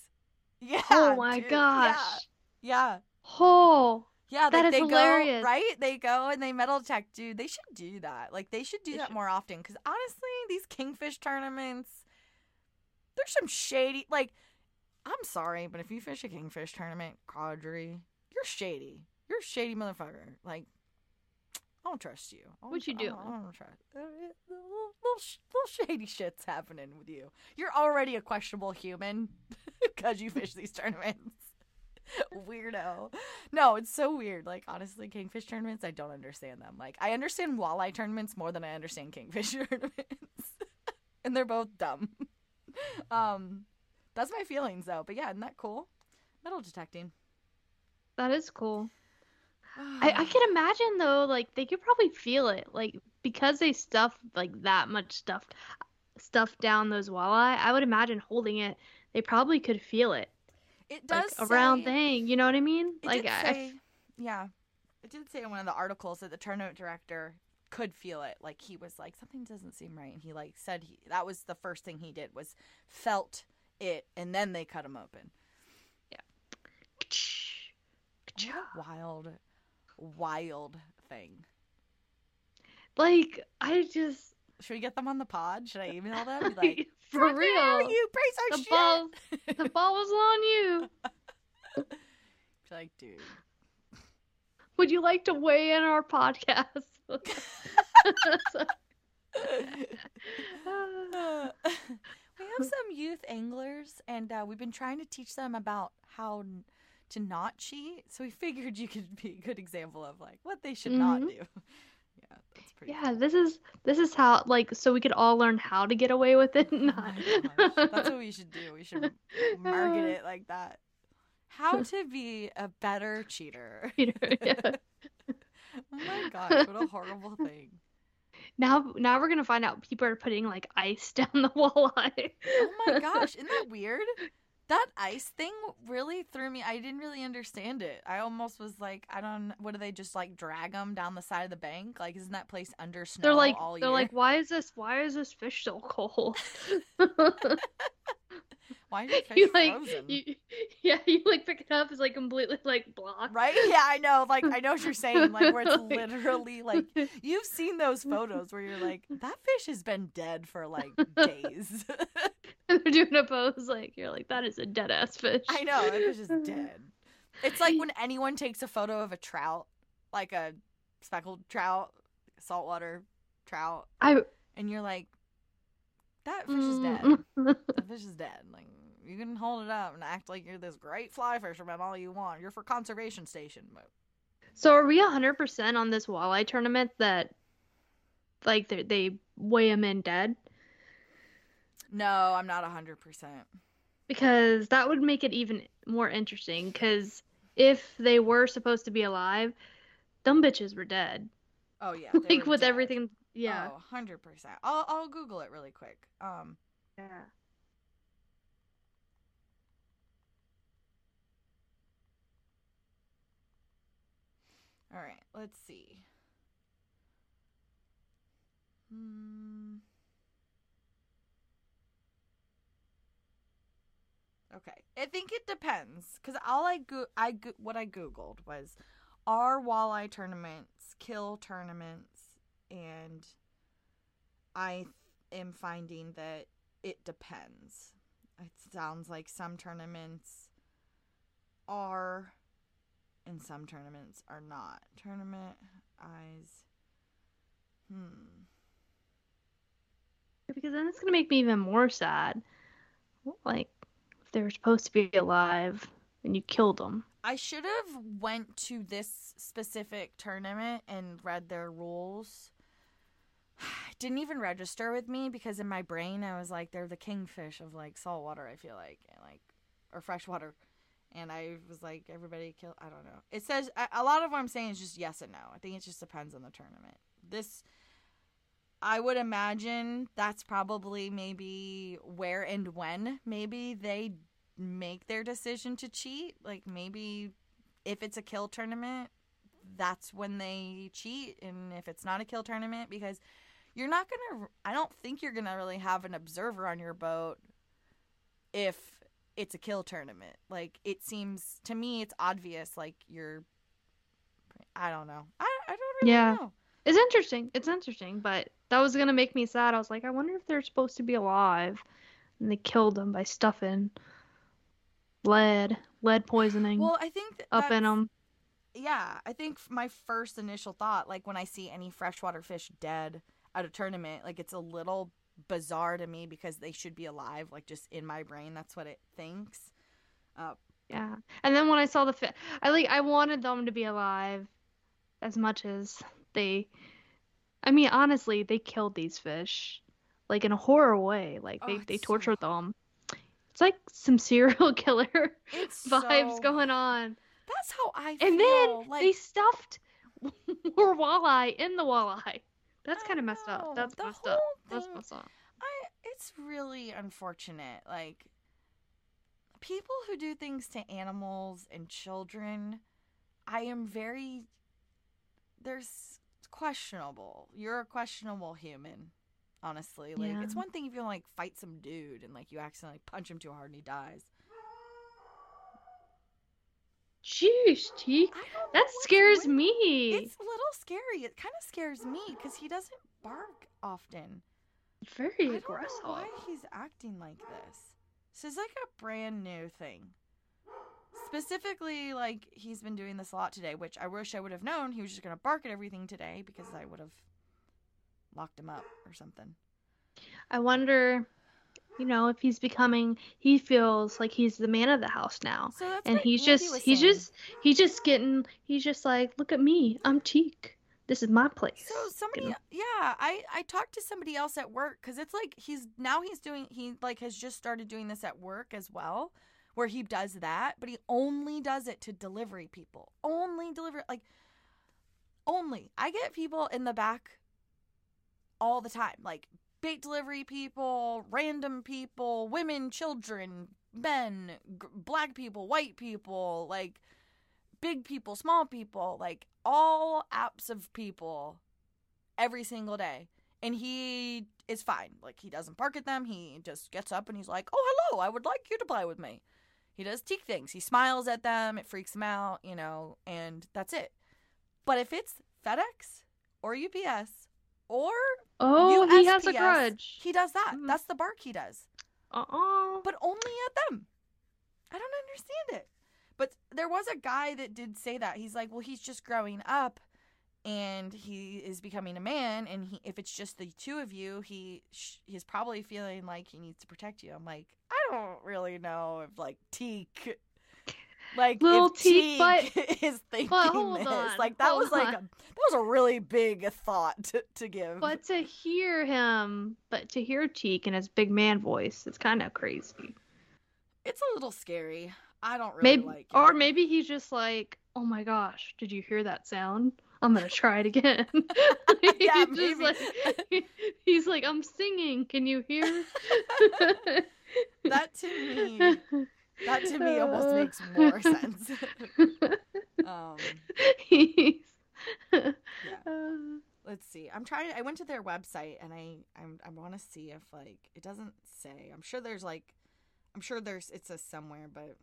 A: Yeah.
B: oh my
A: dude,
B: gosh.
A: Yeah. Yeah.
B: Oh,
A: Yeah,
B: That
A: like
B: is
A: they
B: hilarious.
A: go right. They go and they metal detect, dude. They should do that. Like they should do
B: They
A: that
B: should.
A: more often. Because honestly, these kingfish tournaments, there's some shady. Like, I'm sorry, but if you fish a kingfish tournament, Caudry, you're shady. You're a shady motherfucker. Like, I don't trust you. Don't
B: What you
A: tr- I don't-
B: doing?
A: I don't trust. Little, little, sh- little shady shit's happening with you. You're already a questionable human because you fish these tournaments. Weirdo. No, it's so weird. Like honestly, kingfish tournaments, I don't understand them. Like I understand walleye tournaments more than I understand kingfish tournaments. and they're both dumb. um that's my feelings though. But yeah, isn't that cool? Metal detecting.
B: that is cool. I, I can imagine though, like they could probably feel it, like because they stuff like that much stuff stuff down those walleye. I would imagine holding it, they probably could feel it,
A: it
B: like
A: does
B: a round
A: say-
B: thing. You know what I mean? Like I,
A: say, yeah, it did say in one of the articles that the tournament director could feel it. Like he was like something doesn't seem right, and he like said he that was the first thing he did was felt it, and then they cut him open. What a wild, wild thing.
B: like I just
A: Should we get them on the pod? Should I email them? Be like,
B: for real.
A: you piece of
B: The
A: shit.
B: ball, the ball was on you.
A: Like, dude.
B: Would you like to weigh in our podcast?
A: We have some youth anglers, and uh, we've been trying to teach them about how to not cheat. So we figured you could be a good example of like what they should not
B: Mhm.
A: do. Yeah, that's pretty.
B: yeah,
A: cool.
B: this is this is how like so we could all learn how to get away with it. Not
A: That's what we should do. We should market it like that. How to be a better cheater.
B: Peter, yeah.
A: oh my gosh, what a horrible thing.
B: Now now we're gonna find out people are putting like ice down the walleye.
A: Oh my gosh, isn't that weird? That ice thing really threw me. I didn't really understand it. I almost was like, I don't. What do they just like drag them down the side of the bank? Like, isn't that place under snow
B: They're like they're
A: year?
B: like, why is this why is this fish so cold?
A: Why is the fish
B: you like
A: frozen?
B: you, yeah, you like pick it up, it's like completely like blocked.
A: Right? Yeah, I know. Like, I know what you're saying. Like, where it's
B: Like-
A: literally like you've seen those photos where you're like, that fish has been dead for like days.
B: And they're doing a pose like you're like that is a dead ass fish.
A: I know that fish is dead. It's like when anyone takes a photo of a trout, like a speckled trout, saltwater trout,
B: I
A: and you're like, that fish is dead.
B: Mm.
A: The fish is dead. Like you can hold it up and act like you're this great fly fisherman all you want. You're for conservation station, but
B: So are we hundred percent on this walleye tournament that like they they weigh them in dead?
A: no, I'm not hundred percent.
B: Because that would make it even more interesting. Because if they were supposed to be alive, dumb bitches were dead.
A: Oh yeah,
B: like with
A: dead.
B: everything, yeah.
A: Oh, hundred percent. I'll I'll Google it really quick. Um,
B: Yeah.
A: All right, let's see. Hmm. Okay. I think it depends cuz all I go I go- what I googled was are walleye tournaments kill tournaments and I th- am finding that it depends. It sounds like some tournaments are and some tournaments are not. Tournament eyes. Hmm.
B: Because then it's gonna make me even more sad. Like, if they were supposed to be alive and you killed them.
A: I should have went to this specific tournament and read their rules. It didn't even register with me because in my brain I was like they're the kingfish of like saltwater, I feel like, and like or freshwater. And I was like everybody kill I don't know. It says a- lot of what I'm saying is just yes and no. I think it just depends on the tournament. This I would imagine that's probably maybe where and when maybe they make their decision to cheat. Like maybe if it's a kill tournament, that's when they cheat, and if it's not a kill tournament, because you're not gonna. I don't think you're gonna really have an observer on your boat if it's a kill tournament. Like it seems to me, it's obvious. Like you're. I don't know. I I don't really
B: Yeah.
A: know.
B: It's interesting. It's interesting, but that was gonna make me sad. I was like, I wonder if they're supposed to be alive, and they killed them by stuffing lead, lead poisoning
A: Well, I think th-
B: up in them.
A: yeah, I think my first initial thought, like when I see any freshwater fish dead at a tournament, like it's a little bizarre to me because they should be alive. Like just in my brain, that's what it thinks. Uh,
B: Yeah. And then when I saw the fi- I like I wanted them to be alive as much as they I mean, honestly, they killed these fish like in a horror way. Like
A: Oh,
B: they they
A: so-
B: tortured them. It's like some serial killer
A: it's
B: vibes
A: so-
B: going on.
A: That's how I feel.
B: And then
A: like
B: they stuffed more walleye in the walleye. That's
A: oh,
B: kind of messed
A: know,
B: up. That's
A: the
B: messed
A: whole
B: up. That's messed up.
A: I it's really unfortunate. Like people who do things to animals and children, I am very there's questionable. You're a questionable human. Honestly, like it's one thing if you like fight some dude and like you accidentally punch him too hard and he dies.
B: Jeez, Teak.
A: I don't know
B: That scares
A: with-
B: me.
A: It's a little scary. It kind of scares me because he doesn't bark often.
B: Very
A: I don't
B: aggressive.
A: know why he's acting like this. This is like a brand new thing. Specifically, like he's been doing this a lot today, which I wish I would have known he was just gonna bark at everything today because I would have locked him up or something.
B: I wonder, you know, if he's becoming he feels like he's the man of the house now.
A: So that's
B: and he's
A: Andy
B: just he's
A: saying.
B: just he's just getting he's just like, look at me. I'm Teak. This is my place.
A: So somebody,
B: know?
A: yeah, I I talked to somebody else at work because it's like he's now he's doing he like has just started doing this at work as well, where he does that, but he only does it to delivery people, only deliver like, only. I get people in the back all the time, like bait delivery people, random people, women, children, men, g- black people, white people, like big people, small people, like all apps of people every single day. And he is fine. Like he doesn't bark at them. He just gets up and he's like, "Oh, hello. I would like you to play with me." He does teak things. He smiles at them. It freaks him out, you know, and that's it. But if it's FedEx or UPS or
B: oh, he has a
A: USPS,
B: grudge.
A: he does that.
B: Mhm.
A: That's the bark he does
B: Uh-uh.
A: but only at them. I don't understand it. But there was a guy that did say that. He's like, well, he's just growing up and he is becoming a man and he if it's just the two of you, he sh- he's probably feeling like he needs to protect you. I'm like, I don't really know if like Teak like
B: Little Teak, but-
A: is thinking
B: hold
A: this.
B: on,
A: like that was like
B: on.
A: a, that was a really big thought to, to give.
B: But to hear him, but to hear Teak in his big man voice, it's kind of crazy.
A: it's a little scary. I don't really
B: maybe,
A: like it.
B: or maybe he's just like, "Oh my gosh, did you hear that sound? I'm gonna try it again."
A: Yeah,
B: He's just
A: maybe.
B: like, he's like, "I'm singing. Can you hear?"
A: that to me that to me almost
B: Uh.
A: makes more sense um Yeah.
B: Uh,
A: let's see i'm trying i went to their website and i I'm, i want to see if like it doesn't say i'm sure there's like I'm sure there's it's a somewhere, but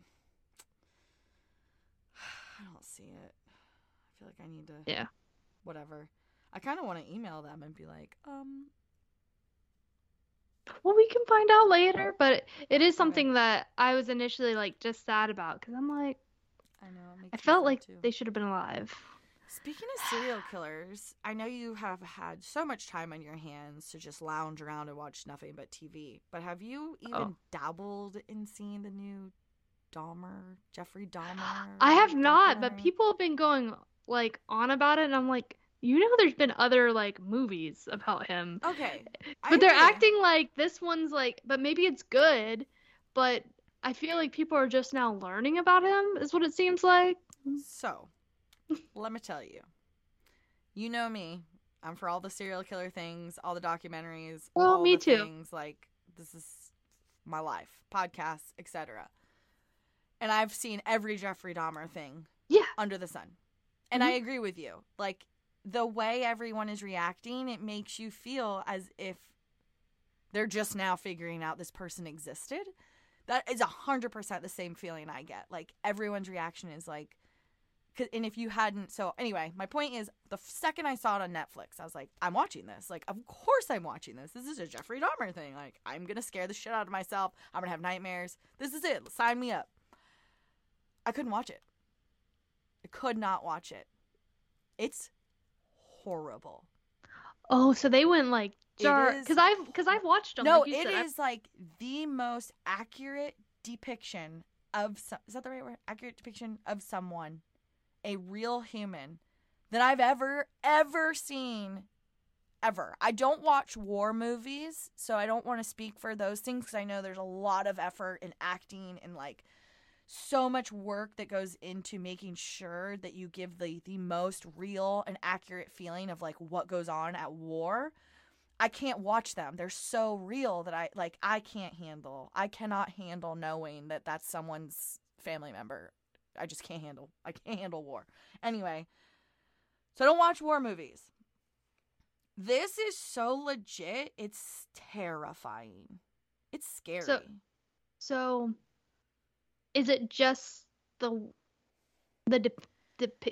A: I don't see it. I feel like I need to.
B: Yeah.
A: Whatever. I kind of want to email them and be like, um,
B: Well, we can find out later, but it is something that I was initially like just sad about because I'm like,
A: I know.
B: I felt like
A: too.
B: they should have been alive.
A: Speaking of serial killers, I know you have had so much time on your hands to just lounge around and watch nothing but TV. But have you even
B: Oh.
A: dabbled in seeing the new Dahmer, Jeffrey Dahmer?
B: I have not, but people have been going like on about it, and I'm like, you know, there's been other like movies about him,
A: Okay, I
B: but they're
A: agree.
B: acting like this one's like, but maybe it's good, but I feel like people are just now learning about him, is what it seems like.
A: So, let me tell you. You know me. I'm for all the serial killer things, all the documentaries,
B: Well,
A: all
B: me
A: the
B: too.
A: things. Like this is my life, podcasts, etc. And I've seen every Jeffrey Dahmer thing
B: Yeah.
A: under the sun. And I mm-hmm. agree with you. Like the way everyone is reacting, it makes you feel as if they're just now figuring out this person existed. That is a hundred percent the same feeling I get. Like everyone's reaction is like, and if you hadn't, so anyway, my point is, the second I saw it on Netflix, I was like, I'm watching this. Like, of course I'm watching this. This is a Jeffrey Dahmer thing. Like, I'm gonna scare the shit out of myself. I'm gonna have nightmares. This is it. Sign me up. I couldn't watch it. I could not watch it. It's horrible.
B: Oh, so they went like dark because I've because I've watched them.
A: No,
B: like
A: it
B: said. I've-
A: like the most accurate depiction of some, is that the right word? Accurate depiction of someone, a real human that I've ever ever seen ever. I don't watch war movies, so I don't want to speak for those things cuz I know there's a lot of effort in acting and like so much work that goes into making sure that you give the the most real and accurate feeling of like what goes on at war. I can't watch them. They're so real that I like I can't handle. I cannot handle knowing that that's someone's family member. I just can't handle. I can't handle war. Anyway, so I don't watch war movies. This is so legit. It's terrifying. It's scary.
B: So, is it just the the dep-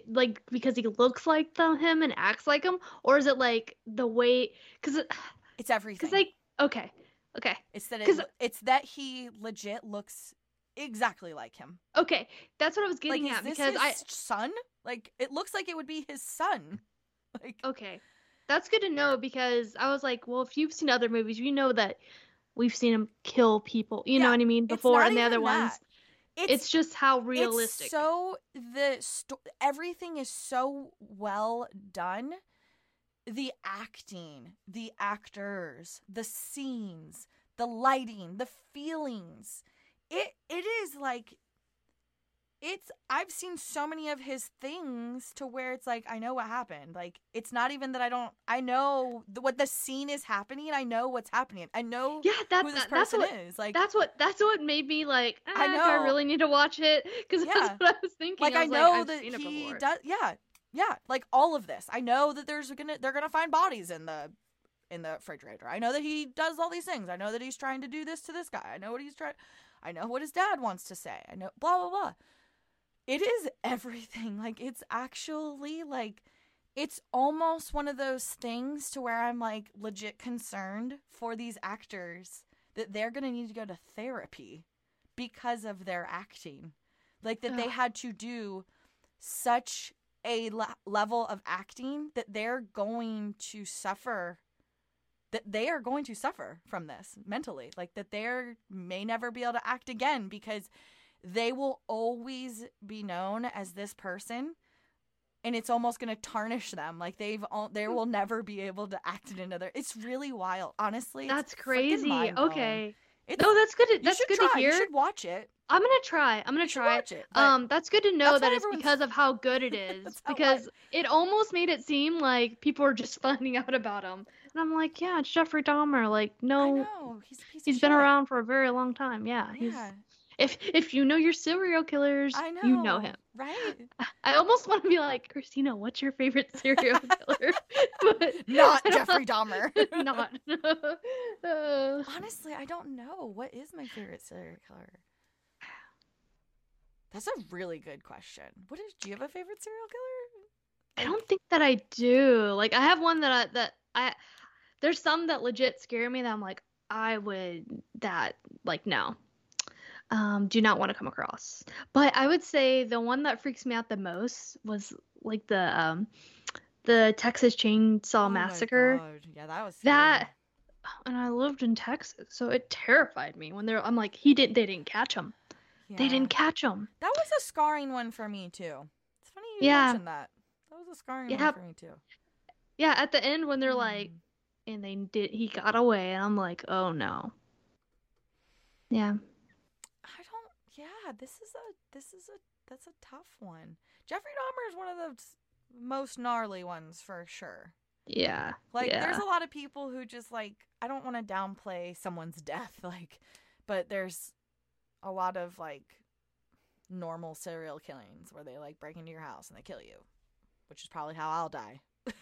B: like because he looks like the, him and acts like him, or is it like the way? Because
A: it's everything.
B: because like okay, okay,
A: it's that it, it's that he legit looks exactly like him.
B: okay, that's what I was getting
A: like, is
B: at because
A: his
B: I
A: son? Like, it looks like it would be his son. Like,
B: okay, that's good to know because I was like, well, if you've seen other movies, you know that we've seen him kill people. You know what I mean before, and the other
A: even
B: ones.
A: That.
B: It's, just how realistic.
A: It's so the sto- everything is so well done. The acting, the actors, the scenes, the lighting, the feelings. It it is like it's I've seen so many of his things to where it's like I know what happened. Like it's not even that I don't I know the, what the scene is happening. I know what's happening. I know
B: yeah, that,
A: who this
B: that- that's
A: person
B: what
A: is. Like
B: that's what that's what made me like.
A: I
B: "Ah, I
A: know.
B: really need to watch it because
A: Yeah.
B: that's what I was thinking.
A: like
B: I,
A: I, know
B: I've
A: that he does yeah yeah like all of this i know that there's gonna they're gonna find bodies in the in the refrigerator i know that he does all these things i know that he's trying to do this to this guy i know what he's trying i know what his dad wants to say i know blah blah blah it is everything. Like it's actually like it's almost one of those things to where i'm like legit concerned for these actors that they're gonna need to go to therapy because of their acting. Like that they had to do such a le- level of acting that they're going to suffer that they are going to suffer from this mentally. Like that they're may never be able to act again because they will always be known as this person and it's almost going to tarnish them like they've all they will never be able to act in another it's really wild honestly
B: That's crazy. Okay.
A: it's,
B: No, that's good. To, that's good
A: try.
B: to hear.
A: you should watch it
B: I'm gonna try. I'm gonna
A: You
B: try.
A: watch it
B: Um, that's good to know that it's because of how good it is. Because it almost made it seem like people are just finding out about him, and I'm like, yeah, it's Jeffrey Dahmer. Like, no,
A: he's a piece of
B: he's been
A: shit.
B: around for a very long time. Yeah, he's
A: Yeah,
B: If if you know your serial killers,
A: I know.
B: you know him.
A: Right?
B: I almost want to be like, Christina, what's your favorite serial killer? but
A: Not Jeffrey Dahmer.
B: not. Uh,
A: Honestly, I don't know. What is my favorite serial killer? That's a really good question. What is do you have a favorite serial killer?
B: I don't think that I do. Like I have one that I that I there's some that legit scare me that I'm like I would that like no. Um do not want to come across. But I would say the one that freaks me out the most was like the um the Texas Chainsaw
A: Oh
B: Massacre.
A: Yeah, that was
B: That and I lived in Texas, so it terrified me when they're I'm like he didn't they didn't catch him. They didn't catch him.
A: That was a scarring one for me too. It's funny you
B: Yeah.
A: mentioned that. That was a scarring
B: Yeah.
A: one for me too.
B: Yeah, at the end when they're like
A: Mm.
B: and they did he got away and I'm like, "Oh no." Yeah.
A: I don't. Yeah, this is a this is a that's a tough one. Jeffrey Dahmer is one of the most gnarly ones for sure.
B: Yeah.
A: Like,
B: yeah.
A: there's a lot of people who just like I don't want to downplay someone's death, like, but there's a lot of like normal serial killings where they like break into your house and they kill you, which is probably how I'll die.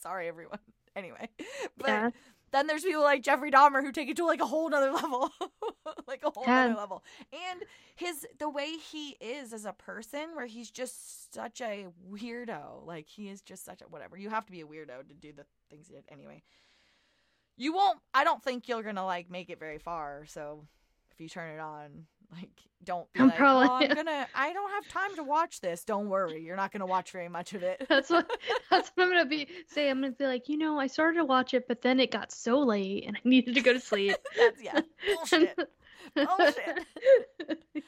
A: Sorry, everyone. Anyway, but
B: Yeah.
A: Then there's people like Jeffrey Dahmer who take it to like a whole nother level, like a whole
B: Yeah.
A: nother level. And his the way he is as a person, where he's just such a weirdo. Like he is just such a whatever. You have to be a weirdo to do the things he did anyway. You won't. I don't think you're gonna like make it very far. So if you turn it on, like don't be
B: I'm
A: like,
B: probably-
A: oh, I'm gonna. I don't have time to watch this. Don't worry, you're not gonna watch very much of it.
B: That's what that's what I'm gonna be say. I'm gonna be like, you know, I started to watch it, but then it got so late and I needed to go to sleep.
A: That's yeah, bullshit. Bullshit.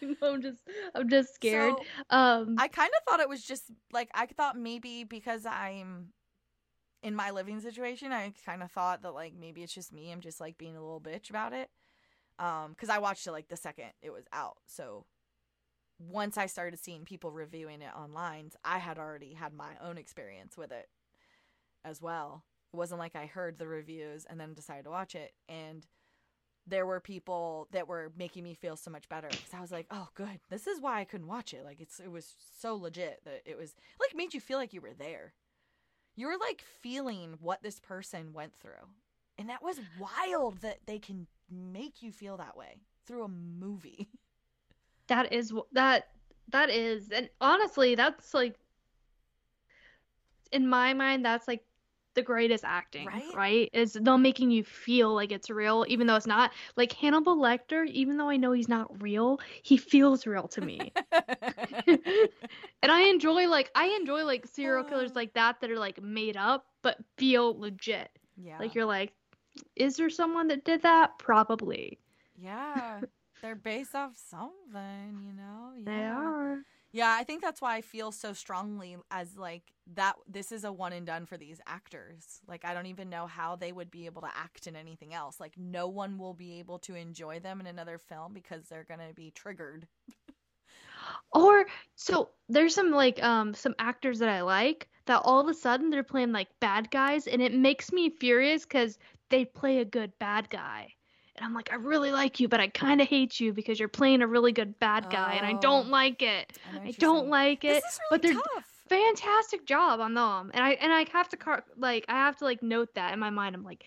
B: You know, I'm just I'm just scared.
A: So,
B: um
A: I kind of thought it was just like I thought maybe because I'm in my living situation, I kind of thought that like maybe it's just me. I'm just like being a little bitch about it. Um, because I watched it like the second it was out. So once I started seeing people reviewing it online, I had already had my own experience with it as well. It wasn't like I heard the reviews and then decided to watch it and there were people that were making me feel so much better because I was like, "Oh, good. This is why I couldn't watch it. Like, it's it was so legit that it was like made you feel like you were there. You were like feeling what this person went through, and that was wild that they can make you feel that way through a movie.
B: that is that that is and honestly that's like in my mind that's like the greatest acting
A: Right?
B: is them making you feel like it's real even though it's not like hannibal lecter even though i know he's not real he feels real to me and i enjoy like i enjoy like serial killers
A: Oh.
B: like that that are like made up but feel legit
A: yeah,
B: like you're like is there someone that did that probably
A: yeah, they're based off something, you know. Yeah.
B: they are
A: Yeah, I think that's why I feel so strongly as like that this is a one and done for these actors. Like I don't even know how they would be able to act in anything else. Like no one will be able to enjoy them in another film because they're going to be triggered.
B: Or so there's some like um some actors that I like that all of a sudden they're playing like bad guys and it makes me furious cuz they play a good bad guy. And I'm like I really like you but I kind of hate you because you're playing a really good bad guy and I
A: Oh.
B: don't like it.
A: I, know what
B: I
A: you're
B: don't like it.
A: This is
B: but
A: really
B: they're
A: tough.
B: fantastic job on them. And I and I have to car- like I have to like note that in my mind I'm like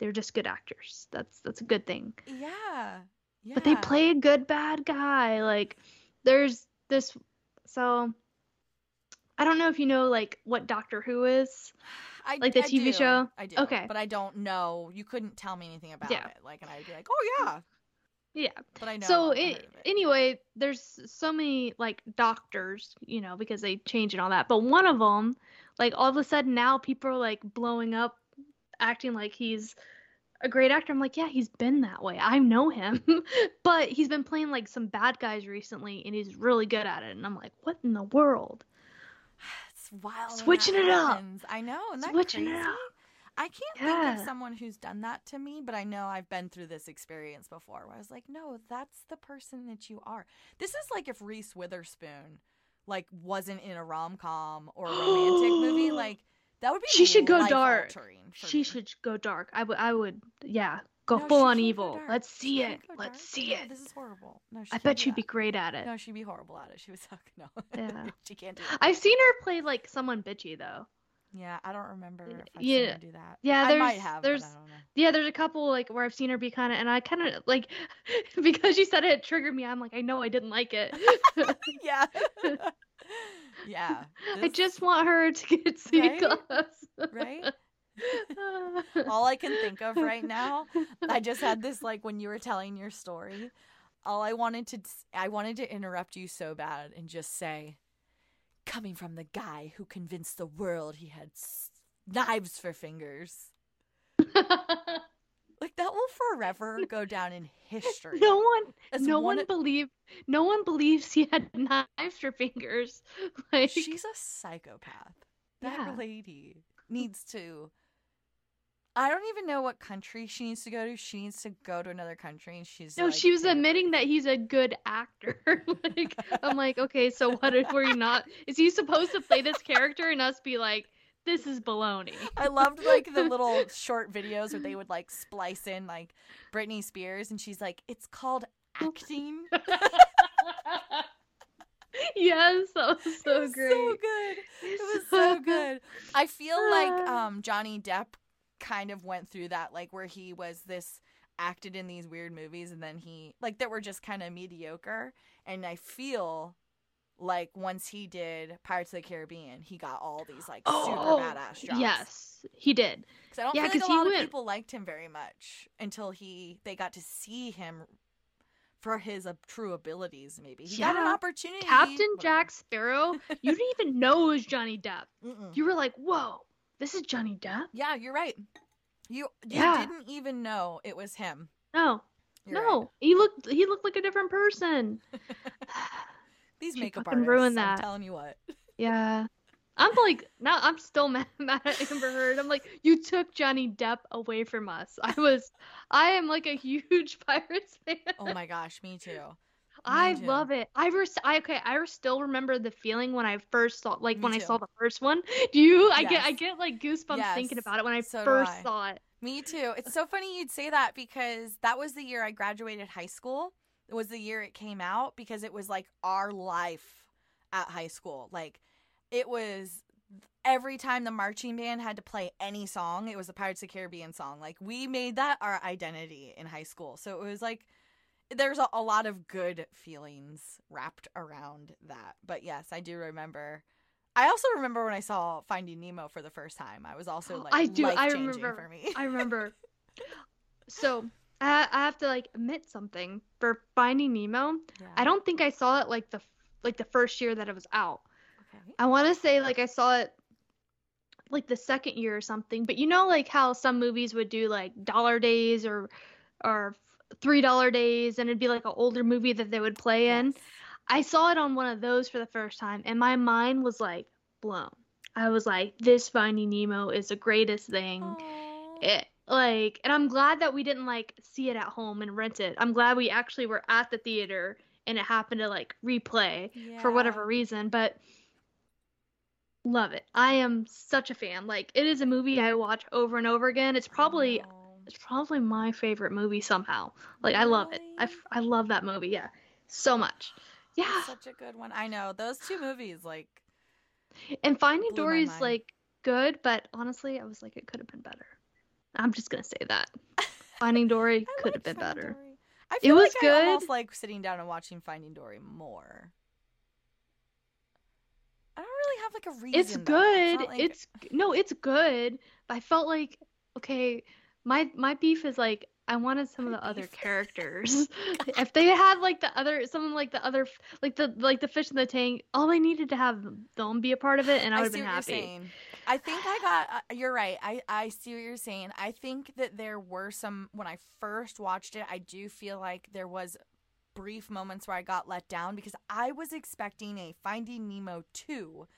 B: they're just good actors. That's that's a good thing.
A: Yeah. Yeah.
B: but they play a good bad guy like there's this so i don't know if you know like what doctor who is
A: I,
B: like the
A: I
B: TV
A: do,
B: show?
A: I do.
B: Okay.
A: But I don't know. You couldn't tell me anything about
B: Yeah.
A: it. Like and I'd be like, "Oh yeah."
B: yeah
A: But I know.
B: so
A: I've
B: i
A: heard of it.
B: anyway there's so many like doctors you know because they change and all that but one of them like all of a sudden now people are like blowing up acting like he's a great actor i'm like yeah he's been that way i know him but he's been playing like some bad guys recently and he's really good at it and i'm like what in the world
A: Wild.
B: Switching it up.
A: I know. That
B: Switching it up.
A: I can't think of someone who's done that to me, but I know I've been through this experience before where I was like, no, that's the person that you are. This is like if Reese Witherspoon like wasn't in a rom com or a romantic movie. Like that would be
B: She should go dark. she
A: me.
B: should go dark i would i would yeah Go
A: No,
B: full on evil. Let's see it. Let's see it.
A: This is horrible. No,
B: I bet she'd be great at it.
A: No, she'd be horrible at it. She would suck. No.
B: Yeah.
A: she can't do it.
B: I've seen her play like someone bitchy though.
A: Yeah, I don't remember if I've
B: Yeah.
A: seen her do that.
B: Yeah,
A: I might
B: there's-
A: have,
B: there's-
A: but I don't know.
B: Yeah, there's a couple like where I've seen her be kind of, and I kind of like because you said it, it triggered me. I'm like, I know I didn't like it.
A: yeah. yeah.
B: I just want her to get C
A: Right?
B: class.
A: right? all I can think of right now, I just had this like when you were telling your story. All I wanted to I wanted to interrupt you so bad and just say coming from the guy who convinced the world he had s- knives for fingers. Like that will forever go down in history.
B: no one,
A: as
B: no
A: one
B: one believed, no one believes he had knives for fingers. Like,
A: She's a psychopath. That
B: Yeah.
A: lady needs to. I don't even know what country she needs to go to. She needs to go to another country, and she's
B: no,
A: like,
B: she was admitting that he's a good actor. like, I'm like, okay, so what if we're not? Is he supposed to play this character and us be like, this is baloney?
A: I loved like the little short videos where they would like splice in like Britney Spears, and she's like, "It's called acting."
B: yes, that was so
A: it was
B: great.
A: so good. It was so good. I feel like um Johnny Depp kind of went through that, like where he was this acted in these weird movies, and then he like that were just kind of mediocre. And I feel like once he did Pirates of the Caribbean, he got all these like super
B: Oh,
A: badass jobs.
B: Yes, he did.
A: because I don't
B: Yeah,
A: feel like a lot of people liked him very much until he they got to see him for his uh, true abilities. Maybe he got an opportunity.
B: Captain. Jack Sparrow, you didn't even know it was Johnny Depp.
A: Mm-mm.
B: You were like, whoa, this is Johnny Depp?
A: Yeah, you're right. You you
B: Yeah.
A: didn't even know it was him.
B: No,
A: You're
B: no,
A: right.
B: he looked he looked like a different person.
A: These
B: She
A: makeup artists.
B: ruined
A: I'm
B: that.
A: telling you what.
B: yeah. I'm like now I'm still mad, mad at Amber Heard. I'm like, you took Johnny Depp away from us. I was I am like a huge Pirates fan.
A: Oh my gosh, me too.
B: I
A: too.
B: love it. I, res- I okay. I still remember the feeling when I first saw, like
A: Me
B: when I saw the first one. Do you? I get, I get like goosebumps thinking about it when I
A: so
B: first
A: I.
B: saw it.
A: Me too. It's so funny you'd say that because that was the year I graduated high school. It was the year it came out because it was like our life at high school. Like it was every time the marching band had to play any song, it was a Pirates of the Caribbean song. Like we made that our identity in high school. So it was like there's a, a lot of good feelings wrapped around that. But yes, I do remember. I also remember when I saw Finding Nemo for the first time. I was also like
B: I do. I remember.
A: for me.
B: I remember. so I, I have to like admit something for Finding Nemo. I don't think I saw it like the like the first year that it was out.
A: Okay.
B: I want to say like I saw it like the second year or something. But you know like how some movies would do like dollar days or or three dollar days, and it'd be like an older movie that they would play in.
A: Yes.
B: I saw it on one of those for the first time, and my mind was like blown. I was like, "This Finding Nemo is the greatest thing." It like, and I'm glad that we didn't like see it at home and rent it. I'm glad we actually were at the theater and it happened to like replay for whatever reason, but love it. I am such a fan. Like, it is a movie I watch over and over again. It's probably
A: know.
B: It's probably my favorite movie somehow. Like, I love it. I,
A: Really?
B: I love that movie. Yeah, so much. Yeah.
A: It's such a good one. I know those two movies. Like
B: And Finding Dory's like good, but honestly, I was like, it could have been better. I'm just gonna say that. Finding Dory could have been
A: Finding
B: better.
A: Dory. I
B: It was
A: like I
B: good.
A: almost like sitting down and watching Finding Dory more. I don't really have like a reason.
B: It's
A: though.
B: good.
A: not like-
B: It's no, it's good. But I felt like okay, my my beef is like I wanted some of the other characters. if they had like the other some like the other like the like the fish in the tank, all they needed to have them be a part of it, and I would have
A: see
B: been
A: what
B: happy.
A: you're saying. I think I got. Uh, you're right. I I see what you're saying. I think that there were some when I first watched it. I do feel like there was brief moments where I got let down because I was expecting a Finding Nemo two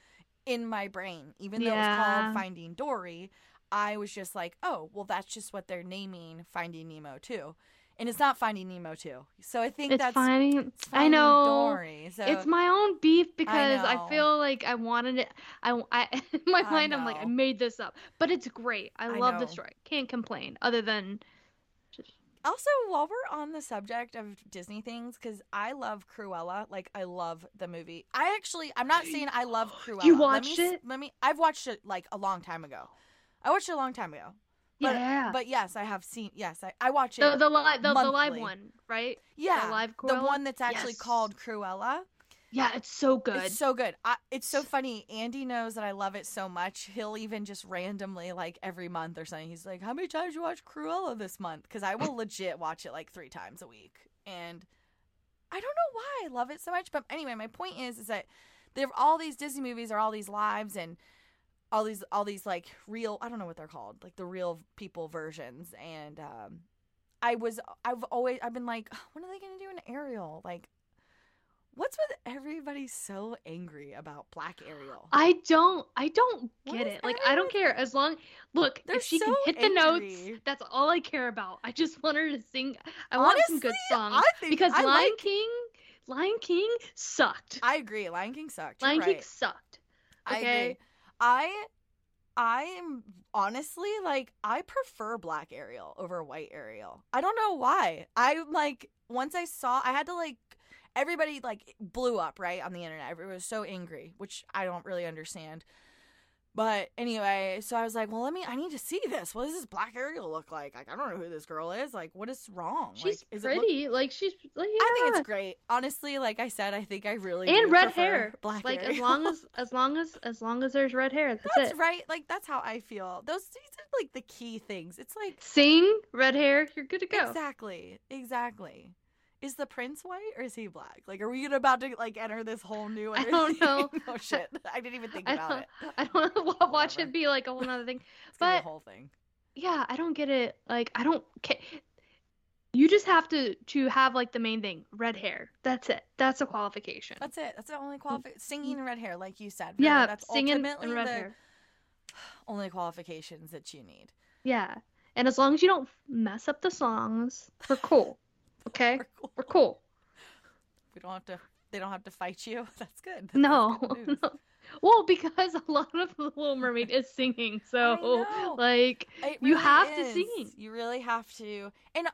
A: in my brain, even though it was called Finding Dory. I was just like, oh, well, that's just what they're naming Finding Nemo too, and it's not Finding Nemo too. So I think
B: It's
A: that's
B: finding. I know.
A: Dory. So
B: It's my own beef because I,
A: know.
B: feel like I wanted it. I, I in my
A: I
B: mind I'm like I made this up, but it's great. I
A: I
B: love the story. Can't complain. Other than, just
A: Also, while we're on the subject of Disney things, because I love Cruella, like I love the movie. I actually, I'm not saying I love Cruella.
B: You
A: Let me
B: watched it?
A: Let me. I've watched it like a long time ago. I watched it a long time ago. But,
B: yeah.
A: But yes, I have seen. Yes, I, I watch it.
B: the the live the, the live one, right?
A: yeah, The
B: live
A: the one that's actually
B: Yes.
A: called Cruella.
B: Yeah, it's so good.
A: It's so good. I, it's so funny. Andy knows that I love it so much. He'll even just randomly, like every month or something, he's like, "How many times you watch Cruella this month?" Because I will legit watch it like three times a week, and I don't know why I love it so much. But anyway, my point is, is that there are all these Disney movies are all these lives and all these all these like real I don't know what they're called, like the real people versions, and um, I was I've always I've been like, when are they gonna do an Ariel? Like, what's with everybody so angry about Black Ariel?
B: I don't I don't
A: What
B: get it. Like I don't care as long look,
A: They're
B: if she
A: so
B: can hit the notes, that's all I care about. I just want her to sing I want some good songs. Because
A: I
B: Lion
A: like-
B: King Lion King sucked.
A: I agree. Lion King sucked.
B: Lion King
A: right.
B: sucked.
A: I
B: okay?
A: I I am honestly like I prefer black Ariel over white Ariel. I don't know why. I like once I saw I had to like everybody like blew up right on the internet. Everyone was so angry, which I don't really understand. But anyway, so I was like, well, let me. I need to see this. What does this Black Ariel look like? Like, I don't know who this girl is. Like, what is wrong?
B: She's
A: like, is it look-
B: pretty. like she's like yeah.
A: I think it's great. Honestly, like I said, I think I really
B: and red hair.
A: Black
B: like as long as as long as as long as there's red hair, that's,
A: That's
B: it.
A: right. Like that's how I feel. Those these are like the key things. It's like
B: Sing, red hair, you're good to go.
A: exactly, exactly. Is the prince white or is he black? Like, are we about to like enter this whole new?
B: I don't oh,
A: know. oh shit! I didn't even think about it.
B: I don't want to watch it be like a whole other thing.
A: It's gonna be
B: But
A: a whole thing.
B: yeah, I don't get it. Like I don't ca- You just have to to have like the main thing, red hair. That's it. That's a qualification.
A: That's it. That's the only qualification. Mm-hmm. Singing and red hair, like you said. really.
B: yeah,
A: that's
B: singing
A: ultimately
B: and red
A: the
B: hair.
A: only qualifications that you need.
B: Yeah, and as long as you don't mess up the songs, we're cool. Okay,
A: We're cool.
B: we're cool.
A: We don't have to. They don't have to fight you. That's good. That's
B: No,
A: good
B: no. Well, because a lot of the Little Mermaid is singing, so like
A: It
B: You
A: really
B: have to sing.
A: You really have to. And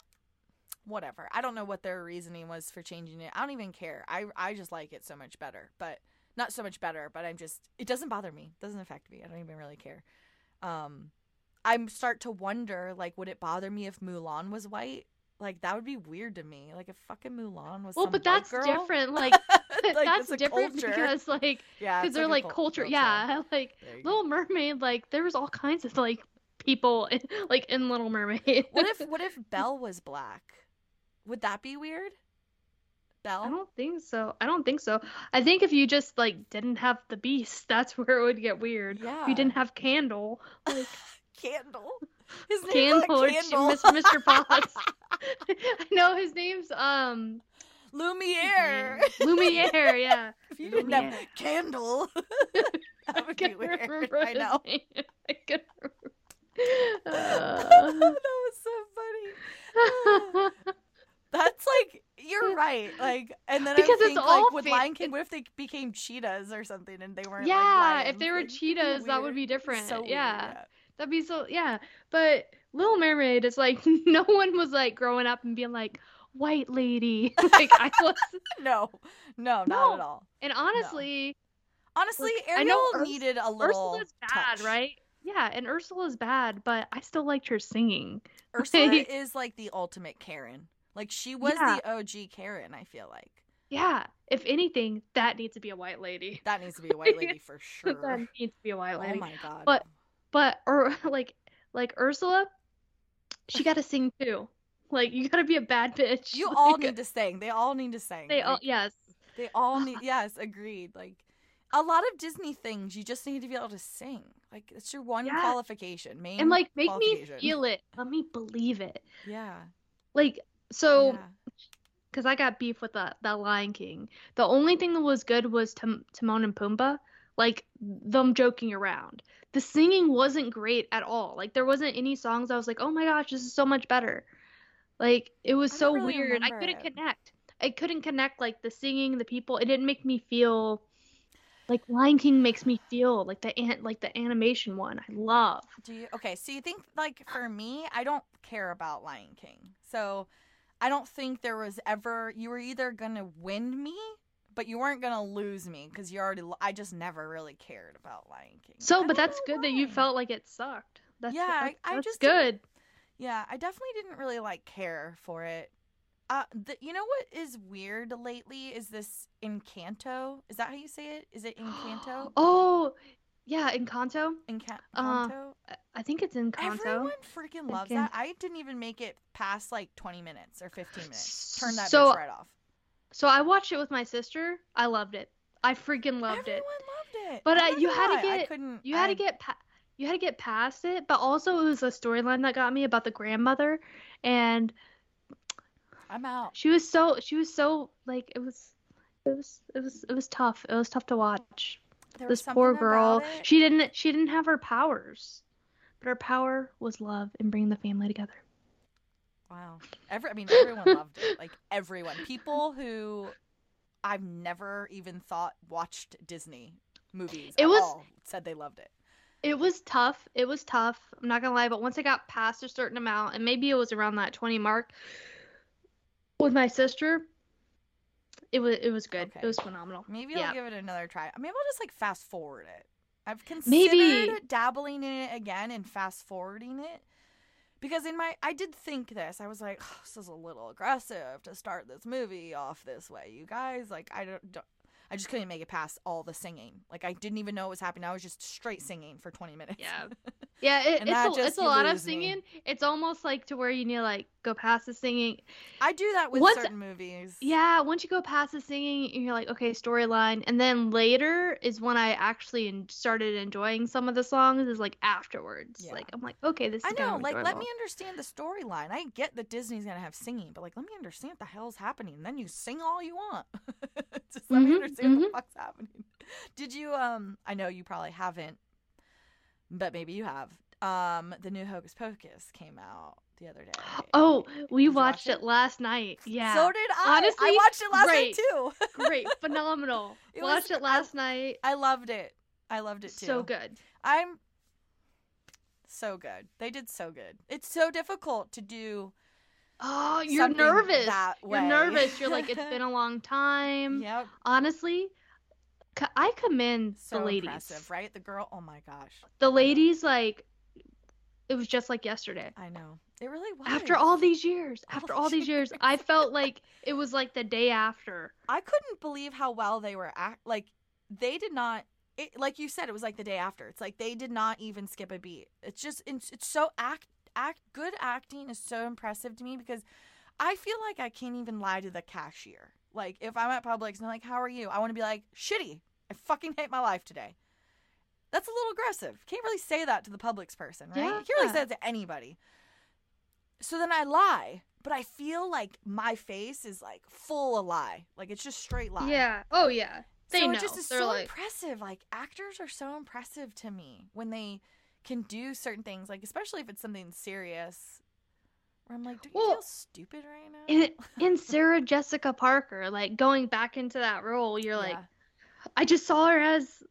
A: whatever. I don't know what their reasoning was for changing it. I don't even care. I I just like it so much better. But not so much better, but I'm just it doesn't bother me. It doesn't affect me. I don't even really care. Um I'm start to wonder like would it bother me if Mulan was white? Like that would be weird to me. Like if fucking Mulan was
B: well, but that's
A: girl.
B: different. Like
A: Like,
B: that's different
A: culture.
B: because like
A: yeah,
B: because they're like
A: cul-
B: culture.
A: culture.
B: Yeah, like
A: There you go.
B: Little Mermaid. Like there was all kinds of like people in, like in Little Mermaid.
A: What if what if Belle was black? Would that be weird? Belle?
B: I don't think so. I don't think so. I think if you just like didn't have the beast, that's where it would get weird. If
A: Yeah.
B: you didn't have Candle, like
A: Candle. His name's
B: Candle,
A: not Candle.
B: Mr. Mr. Potts. I know his name's um
A: Lumiere.
B: Lumiere. Yeah.
A: if you didn't have
B: Lumiere.
A: Candle, that would be
B: can't
A: weird.
B: remember
A: I
B: his
A: know.
B: I can't
A: that was so funny.
B: Uh,
A: That's like you're right. Like, and then
B: Because
A: I
B: it's
A: think
B: all
A: like with
B: fa-
A: Lion King, what if they became cheetahs or something and they weren't?
B: yeah,
A: like,
B: if they were?
A: Like, it'd
B: cheetahs, that would be different.
A: So weird,
B: yeah. That'd be so yeah. But Little Mermaid is like no one was like growing up and being like white lady. like I was
A: No, no, not
B: No.
A: at all.
B: and honestly
A: Honestly,
B: Like, I
A: Ariel
B: know Urs-
A: needed a little.
B: Ursula's bad,
A: touch.
B: right? Yeah, and Ursula's bad, but I still liked her singing.
A: Ursula
B: Like-
A: is like the ultimate Karen. Like she was
B: Yeah.
A: the OG Karen. I feel like
B: Yeah, if anything, that needs to be a white lady.
A: that needs to be a white lady for sure.
B: that needs to be a white
A: oh
B: lady.
A: Oh my god.
B: But- But or like like Ursula, she got to sing too. Like you got to be a bad bitch.
A: you all need to sing. They all need to sing.
B: They all
A: Like,
B: yes.
A: They all need. Yes, agreed. Like a lot of Disney things, you just need to be able to sing. Like it's your one
B: Yeah.
A: qualification. Main
B: And like make me feel it. Let me believe it.
A: Yeah.
B: Like so
A: yeah.
B: because I got beef with that that Lion King. The only thing that was good was Tim- Timon and Pumbaa, like them joking around. The singing wasn't great at all. Like there wasn't any songs I was like, oh my gosh, this is so much better. Like it was so
A: really
B: weird. I couldn't
A: it.
B: connect. I couldn't connect like the singing, the people. It didn't make me feel Like Lion King makes me feel like the ant like the animation one. I love.
A: Do you okay? So you think like for me, I don't care about Lion King. So I don't think there was ever you were either gonna win me, but you weren't gonna lose me because you already. I just never really cared about Lion King.
B: So,
A: I
B: but that's
A: know
B: good that you felt like it sucked. That's
A: Yeah, I-
B: that's,
A: I
B: that's
A: just
B: good.
A: Yeah, I definitely didn't really like care for it. Uh, the, you know what is weird lately is this Encanto. Is that how you say it? Is it Encanto?
B: Oh, yeah, Encanto.
A: Enca-
B: uh,
A: Encanto?
B: I- I think it's Encanto.
A: Everyone freaking loves
B: Encan-
A: that. I didn't even make it past like 20 minutes or 15 minutes. Turn that
B: So-
A: bitch right off.
B: So I watched it with my sister. I loved it. I freaking loved it.
A: Everyone loved it.
B: But,
A: I'm
B: uh, you had to
A: lie, I
B: get-
A: couldn't.
B: You had
A: I-
B: to get pa- you had to get past it, but also it was a storyline that got me about the grandmother, and
A: I'm out.
B: she was so she was so like it was it was it was it was tough. It was tough to watch.
A: There
B: this poor girl. She didn't she didn't have her powers, but her power was love and bringing the family together.
A: Wow. Every, I mean, everyone loved it. Like everyone. People who I've never even thought watched Disney movies.
B: It
A: at
B: was-
A: all said they loved it.
B: It was tough. It was tough. I'm not gonna lie, but once I got past a certain amount, and maybe it was around that 20 mark with my sister, it was it was good.
A: Okay.
B: It was phenomenal.
A: Maybe
B: Yeah.
A: I'll give it another try. Maybe I'll just like fast forward it. I've considered
B: Maybe.
A: dabbling in it again and fast forwarding it. Because in my I did think this. I was like, oh, this is a little aggressive to start this movie off this way. You guys, like I don't, don't I just couldn't make it past all the singing. Like I didn't even know what was happening. I was just straight singing for 20 minutes.
B: Yeah. Yeah, it, it's a, it's a lot of
A: lose me.
B: singing. It's almost like to where you need like go past the singing.
A: I do that with
B: Once-
A: certain movies.
B: Yeah, once you go past the singing, you're like, okay, storyline, and then later is when I actually started enjoying some of the songs. Is like afterwards.
A: Yeah.
B: Like I'm like, okay, this is
A: I know, like let me understand the storyline. I get that Disney's gonna have singing, but like let me understand what the hell's happening. And then you sing all you want. Just let me
B: Mhm,
A: understand what
B: mhm.
A: the fuck's happening. Did you um I know you probably haven't, but maybe you have. Um the new Hocus Pocus came out the other day.
B: Oh, we
A: you watch
B: watched
A: it?
B: it last night. Yeah.
A: So did I.
B: Honestly, I
A: watched it last
B: great.
A: night too.
B: Great, phenomenal.
A: It was-
B: watched it
A: I-
B: last night.
A: I loved it. I loved it too.
B: So good.
A: I'm so good. They did so good. It's so difficult to do
B: Oh, you're nervous.
A: that
B: You're nervous. You're like, it's been a long time.
A: Yep.
B: Honestly, I commend
A: So
B: the ladies.
A: right? The girl. Oh my gosh.
B: The ladies, like, it was just like yesterday.
A: I know. It really was.
B: After all these years,
A: All
B: after all these years,
A: years.
B: I felt like it was like the day after.
A: I couldn't believe how well they were act. Like they did not. It, like you said, it was like the day after. It's like they did not even skip a beat. It's just it's, it's so act act good acting is so impressive to me because I feel like I can't even lie to the cashier. Like if I'm at Publix and they're like, "How are you?" I want to be like, "Shitty. I fucking hate my life today." That's a little aggressive. Can't really say that to the Publix person, right? You can't really say that to anybody. So then I lie, but I feel like my face is like full of lie. Like it's just straight lie.
B: Yeah. Oh yeah. They
A: so
B: know.
A: it just is
B: They're
A: so
B: like,
A: impressive. Like actors are so impressive to me when they can do certain things, like especially if it's something serious. Where I'm like, do you
B: Well,
A: feel stupid right now?
B: in, in Sarah Jessica Parker, like going back into that role, you're like, I just saw her as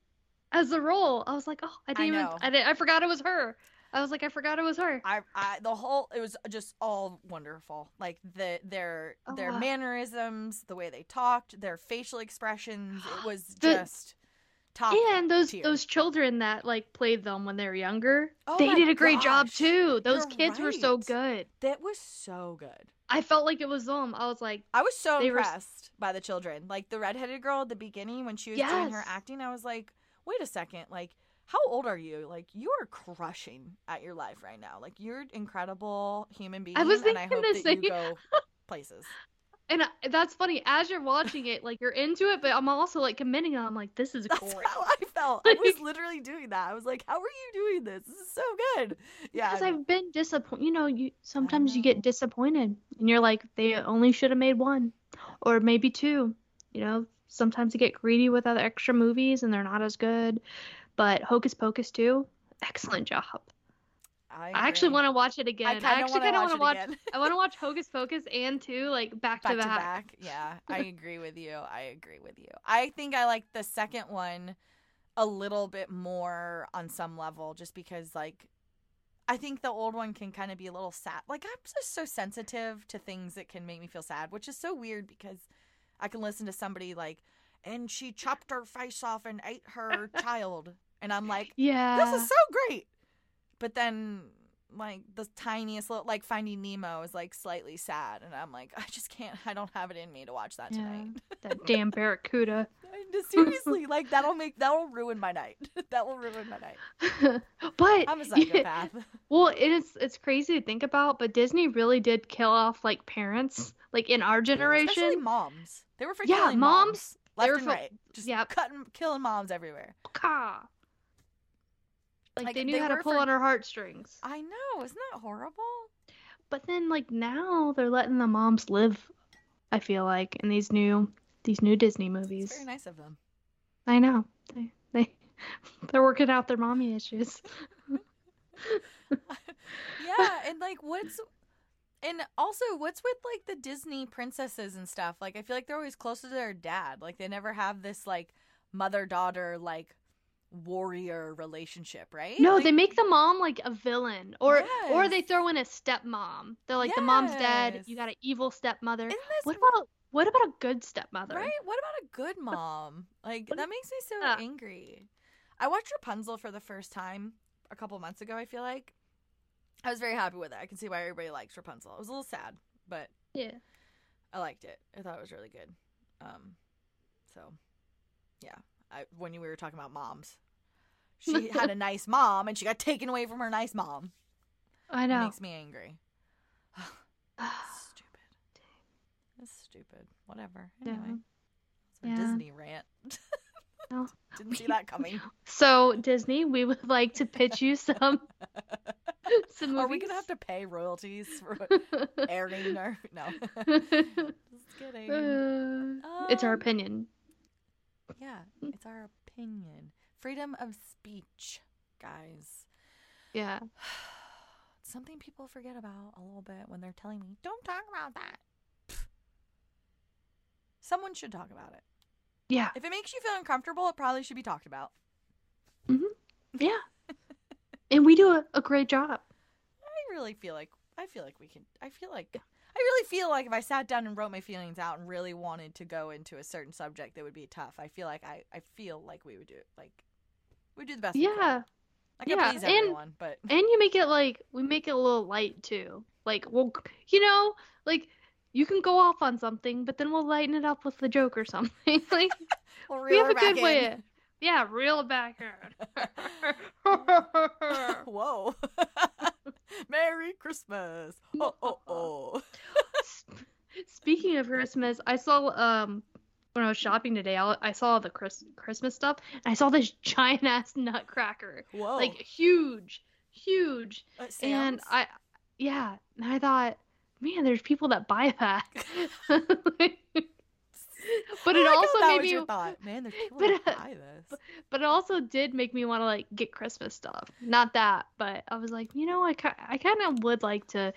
B: as the role. I was like, oh, I didn't even,
A: know.
B: I, didn't, I forgot it was her. I was like, I forgot it was her.
A: I, I, the whole, it was just all wonderful. Like the their oh, their
B: Oh.
A: mannerisms, the way they talked, their facial expressions. It was
B: The-
A: just top.
B: and those
A: tier.
B: those children that like played them when they were younger,
A: Oh
B: they did a great job too. Those
A: You're
B: kids were so good.
A: that was so good.
B: I felt like it was them. I was like,
A: I was so
B: They were
A: impressed by the children. Like the redheaded girl at the beginning when she was doing her acting, I was like, wait a second, like how old are you? Like you are crushing at your life right now. Like you're an incredible human being,
B: I was
A: and I
B: thinking
A: hope
B: the
A: that you
B: same.
A: go places.
B: and I- that's funny. As you're watching it, like you're into it, but I'm also like commending it. I'm like, this is
A: That's
B: great.
A: how I felt. I was literally doing that. I was like, how are you doing this? This is so good. Yeah.
B: Because I've been disappointed. You know, you sometimes you get disappointed, and you're like, they only should have made one, or maybe two. You know, sometimes you get greedy with other extra movies, and they're not as good. But Hocus Pocus 2, excellent job.
A: I,
B: I actually want to watch it again.
A: I
B: I, actually kind of want to watch.
A: again.
B: I want to watch Hocus Pocus and two like back,
A: back
B: to back.
A: back. Yeah, I agree with you. I agree with you. I think I like the second one a little bit more on some level, just because like I think the old one can kind of be a little sad. Like I'm just so sensitive to things that can make me feel sad, which is so weird because I can listen to somebody like, and she chopped her face off and ate her child, and I'm like,
B: Yeah.
A: this is so great. But then like the tiniest little like Finding Nemo is like slightly sad, and I'm like, I just can't. I don't have it in me to watch that
B: Yeah.
A: tonight.
B: that damn barracuda.
A: Seriously, like that'll make that'll ruin my night. that will ruin my night.
B: but
A: I'm a psychopath.
B: well, it is it's crazy to think about, but Disney really did kill off like parents, like in our generation, Especially
A: moms. They were for
B: Yeah,
A: killing
B: moms,
A: moms left and
B: for-
A: right. Just
B: yeah.
A: cutting, killing moms everywhere.
B: Ka. Like,
A: Like,
B: they knew
A: they
B: how to pull
A: for-
B: on our heartstrings.
A: I know, isn't that horrible?
B: But then like now they're letting the moms live. I feel like in these new these new Disney
A: It's
B: movies.
A: very nice of them.
B: I know. They they they're working out their mommy issues.
A: yeah, and like what's and also what's with like the Disney princesses and stuff? Like I feel like they're always closer to their dad. Like they never have this like mother daughter like warrior relationship, right?
B: No,
A: Like,
B: they make the mom like a villain, or or they throw in a stepmom. They're like the mom's dead. You got an evil stepmother. What about what about a good stepmother?
A: right? What about a good mom? Like that makes me so
B: Yeah.
A: angry. I watched Rapunzel for the first time a couple months ago. I feel like I was very happy with it. I can see why everybody likes Rapunzel. It was a little sad, but
B: Yeah.
A: I liked it. I thought it was really good. Um, so yeah, I when we were talking about moms, she had a nice mom and she got taken away from her nice mom.
B: I know.
A: It
B: know.
A: makes me angry. stupid. Whatever.
B: Yeah.
A: Anyway, it's a
B: Yeah.
A: Disney rant.
B: No.
A: Didn't see that coming.
B: So Disney, we would like to pitch you some some movies.
A: Are we gonna have to pay royalties for airing our no? Just kidding.
B: Uh, it's our
A: Um,
B: opinion.
A: Yeah, it's our opinion. Freedom of speech, guys.
B: Yeah.
A: Something people forget about a little bit when they're telling me, don't talk about that. Someone should talk about it.
B: Yeah.
A: If it makes you feel uncomfortable, it probably should be talked about. Hmm.
B: Yeah. and we do a, a great job.
A: I really feel like I feel like we can I feel like I really feel like if I sat down and wrote my feelings out and really wanted to go into a certain subject that would be tough. I feel like I, I feel like we would do it like we do the best we could.
B: Yeah.
A: I can
B: Yeah,
A: please
B: and-
A: everyone, but
B: And you make it like we make it a little light too. Like well, you know, like you can go off on something, but then we'll lighten it up with a joke or something. like
A: we'll
B: we have
A: her
B: a good
A: back
B: way. Of, yeah, reel it back in.
A: Whoa. Merry Christmas. Oh oh oh.
B: Speaking of Christmas, I saw um when I was shopping today, I, I saw the Chris, Christmas stuff, and I saw this giant ass nutcracker,
A: Whoa.
B: like huge, huge, and I, yeah, and I thought, man, there's people that buy that. but it
A: like
B: also made me,
A: thought. Man, there's people
B: but,
A: that buy this.
B: but it also did make me want to like get Christmas stuff. Not that, but I was like, you know, I I kind of would like to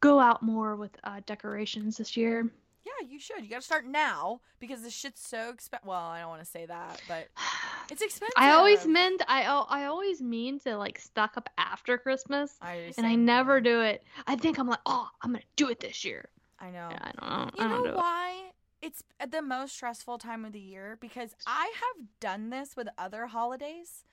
B: go out more with uh, decorations this year.
A: Yeah, you should. You got to start now because this shit's so expensive. Well, I don't want to say that, but it's expensive.
B: I always meant I I always mean to like stock up after Christmas,
A: I
B: and I never
A: thing.
B: do it. I think I'm like, oh, I'm gonna do it this year.
A: I know.
B: And I don't know.
A: You
B: I don't
A: know
B: do it.
A: why? It's the most stressful time of the year because I have done this with other holidays.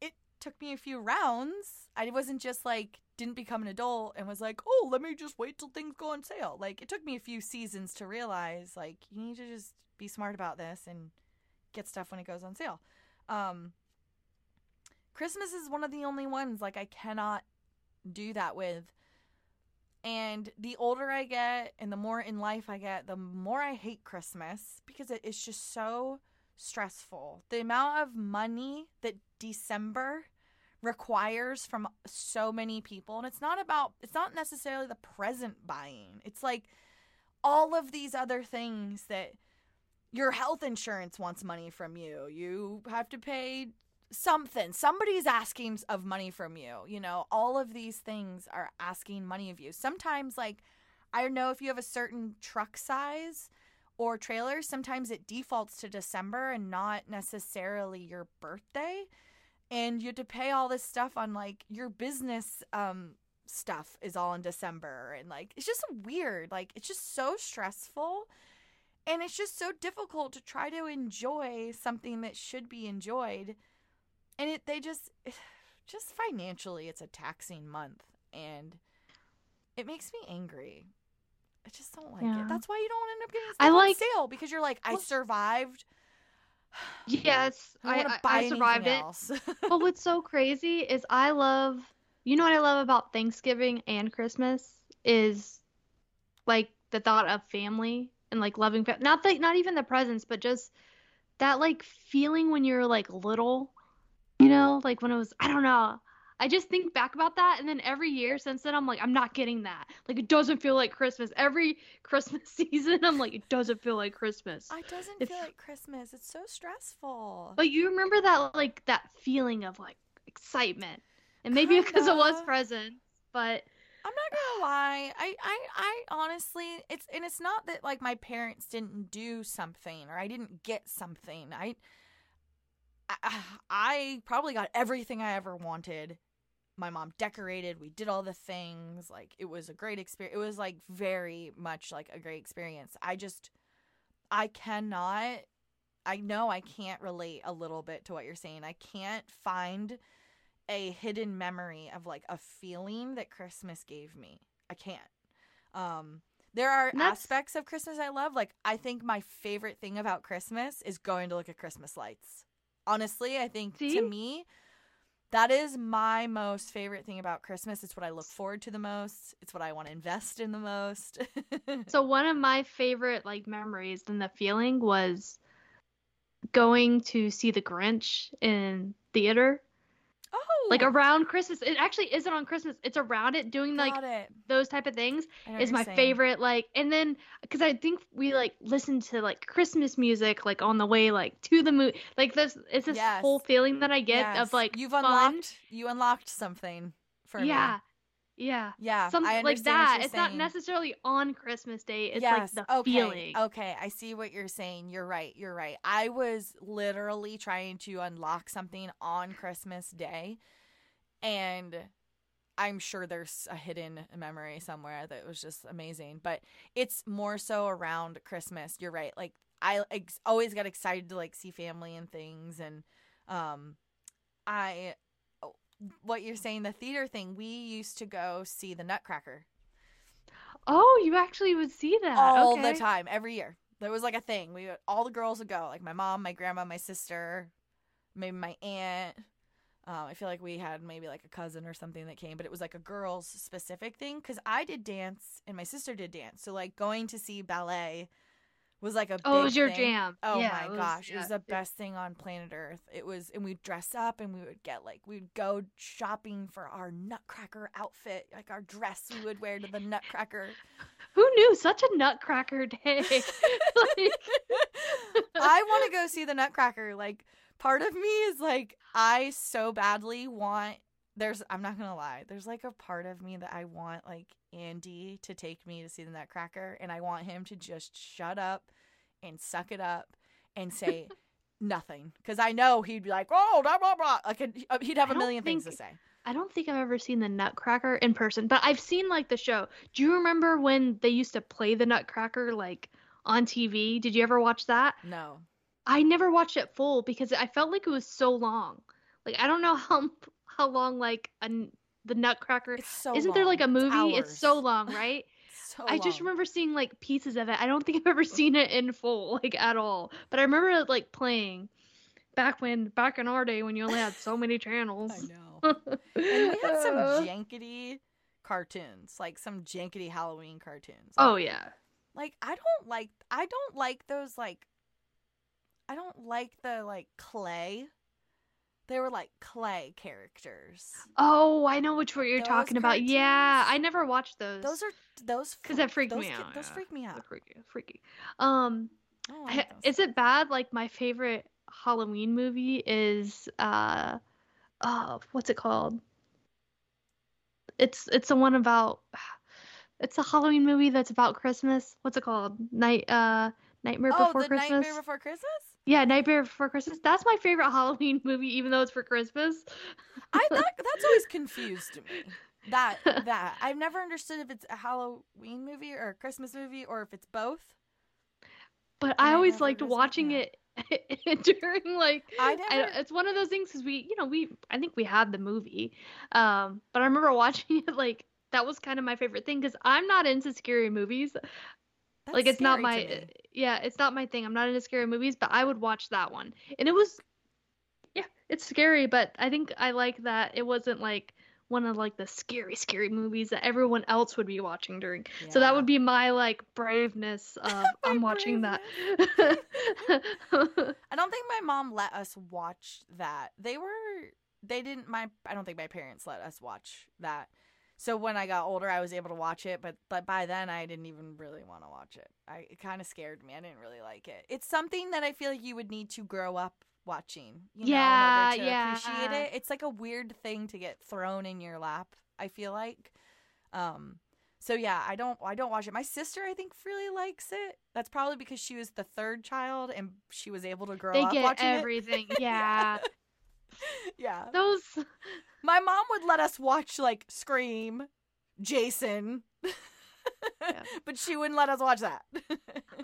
A: It took me a few rounds. I wasn't just like didn't become an adult and was like, "Oh, let me just wait till things go on sale." Like it took me a few seasons to realize like you need to just be smart about this and get stuff when it goes on sale. Um Christmas is one of the only ones like I cannot do that with. And the older I get and the more in life I get, the more I hate Christmas because it is just so stressful. The amount of money that December requires from so many people and it's not about it's not necessarily the present buying. It's like all of these other things that your health insurance wants money from you. You have to pay something. Somebody's asking of money from you. You know, all of these things are asking money of you. Sometimes, like, I don't know if you have a certain truck size or trailer, sometimes it defaults to December and not necessarily your birthday. And you have to pay all this stuff on like your business um stuff is all in December and like it's just weird. Like it's just so stressful and it's just so difficult to try to enjoy something that should be enjoyed. And it they just just financially it's a taxing month and it makes me angry. I just don't like
B: Yeah.
A: it. That's why you don't end up getting
B: I like-
A: sale because you're like, I
B: Well-
A: survived.
B: Yes,
A: I don't
B: I, I,
A: to buy
B: I
A: anything
B: survived it.
A: else.
B: but what's so crazy is I love, you know what I love about Thanksgiving and Christmas is like the thought of family and like loving fa- not the not even the presents, but just that like feeling when you're like little, you know, like when it was I don't know. I just think back about that and then every year since then I'm like I'm not getting that. Like it doesn't feel like Christmas. Every Christmas season I'm like it doesn't feel like Christmas.
A: it doesn't
B: If-
A: feel like Christmas. It's so stressful.
B: But you remember that like that feeling of like excitement. And maybe because it was presents, but
A: I'm not gonna lie. I, I, I honestly, it's and it's not that like my parents didn't do something or I didn't get something. I, I, I probably got everything I ever wanted. My mom decorated. We did all the things. Like it was a great experience. It was like very much like a great experience. I just, I cannot. I know I can't relate a little bit to what you're saying. I can't find a hidden memory of like a feeling that Christmas gave me. I can't. Um there are aspects of Christmas I love. Like I think my favorite thing about Christmas is going to look at Christmas lights. Honestly, I think
B: See?
A: to me that is my most favorite thing about Christmas. It's what I look forward to the most. It's what I want to invest in the most.
B: so one of my favorite like memories and the feeling was going to see the Grinch in theater.
A: Oh,
B: Like around Christmas. It actually isn't on Christmas. It's around it doing like
A: it.
B: those type of things.
A: I know what
B: is my favorite like and then because i think we like listen to like christmas music like on the way like to the movie like this it's this
A: Yes.
B: whole feeling that i get
A: Yes.
B: of like
A: you've
B: fun.
A: unlocked you unlocked something for me.
B: yeah yeah
A: Yeah,
B: something like that it's not necessarily on christmas day it's
A: yes.
B: like the
A: okay.
B: feeling
A: Okay, I see what you're saying. You're right. You're right. I was literally trying to unlock something on Christmas Day, and I'm sure there's a hidden memory somewhere that was just amazing. But it's more so around Christmas. You're right. Like I ex- always get excited to like see family and things, and um, I. What you're saying, the theater thing, we used to go see the Nutcracker
B: oh you actually would see that
A: all
B: okay.
A: the time, every year. There was like a thing. We would- all the girls would go, like my mom, my grandma, my sister, maybe my aunt. Um, I feel like we had maybe like a cousin or something that came, but it was like a girls specific thing because I did dance and my sister did dance. So like going to see ballet was like a
B: oh it was your
A: thing.
B: jam
A: Oh
B: Yeah,
A: my
B: it was-
A: gosh, it was the best thing on planet Earth. It was, and we'd dress up and we would get like, we'd go shopping for our Nutcracker outfit, like our dress we would wear to the Nutcracker.
B: who knew such a nutcracker day like
A: I want to go see the Nutcracker. Like, part of me is like, I so badly want. There's, I'm not gonna lie. There's like a part of me that I want like Andy to take me to see the Nutcracker, and I want him to just shut up and suck it up and say nothing, because I know he'd be like, oh, blah blah blah. Like uh, he'd have a million things to say.
B: I don't think I've ever seen the Nutcracker in person, but I've seen like the show. Do you remember when they used to play the Nutcracker like on TV? Did you ever watch that?
A: No,
B: I never watched it full because I felt like it was so long. Like I don't know how how long like a, the Nutcracker.
A: it's so.
B: Isn't there like a movie? It's, so long, right?
A: So
B: I just remember seeing like pieces of it. I don't think I've ever seen it in full, like at all. But I remember it like playing back when back in our day when you only had so many channels.
A: I know. And we had some jankety cartoons, like some jankety Halloween cartoons.
B: Oh yeah.
A: Like I don't like I don't like those like I don't like the like clay. They were like clay characters.
B: Oh, I know which one you're
A: Those
B: talking about. Yeah. I never watched those.
A: Those are those
B: because that
A: freak-
B: freaked
A: those
B: me out.
A: Those
B: yeah.
A: freak me out.
B: freaky, freaky. Um,
A: don't
B: I- is it bad? Like my favorite Halloween movie is uh, uh, what's it called? It's it's the one about. It's a Halloween movie that's about Christmas. What's it called? Night uh Nightmare
A: oh,
B: Before
A: the
B: Christmas.
A: Nightmare Before Christmas.
B: Yeah, Nightmare Before Christmas. That's my favorite Halloween movie, even though it's for Christmas.
A: I that, that's always confused me. That that I've never understood if it's a Halloween movie or a Christmas movie or if it's both.
B: but I
A: I
B: always liked watching it during like
A: I
B: I, it's one of those things because we you know we I think we had the movie, um, but I remember watching it like that was kind of my favorite thing because I'm not into scary movies.
A: That's
B: like it's not my yeah it's not my thing. I'm not into scary movies, but I would watch that one, and it was yeah it's scary, but I think I like that it wasn't like one of like the scary scary movies that everyone else would be watching during. So that would be my like braveness of I'm watching that.
A: I don't think my mom let us watch that. They were they didn't my I don't think my parents let us watch that. So when I got older I was able to watch it, but but by then I didn't even really want to watch it. I it kind of scared me. I didn't really like it. It's something that I feel like you would need to grow up watching, you know, in order to appreciate it. It's like a weird thing to get thrown in your lap, I feel like. Um so yeah, I don't I don't watch it. My sister I think really likes it. That's probably because she was the third child and she was able to grow
B: they
A: up
B: get
A: watching
B: everything. Yeah.
A: it. Yeah.
B: Those
A: My mom would let us watch like Scream, Jason.
B: Yeah.
A: but she wouldn't let us watch that.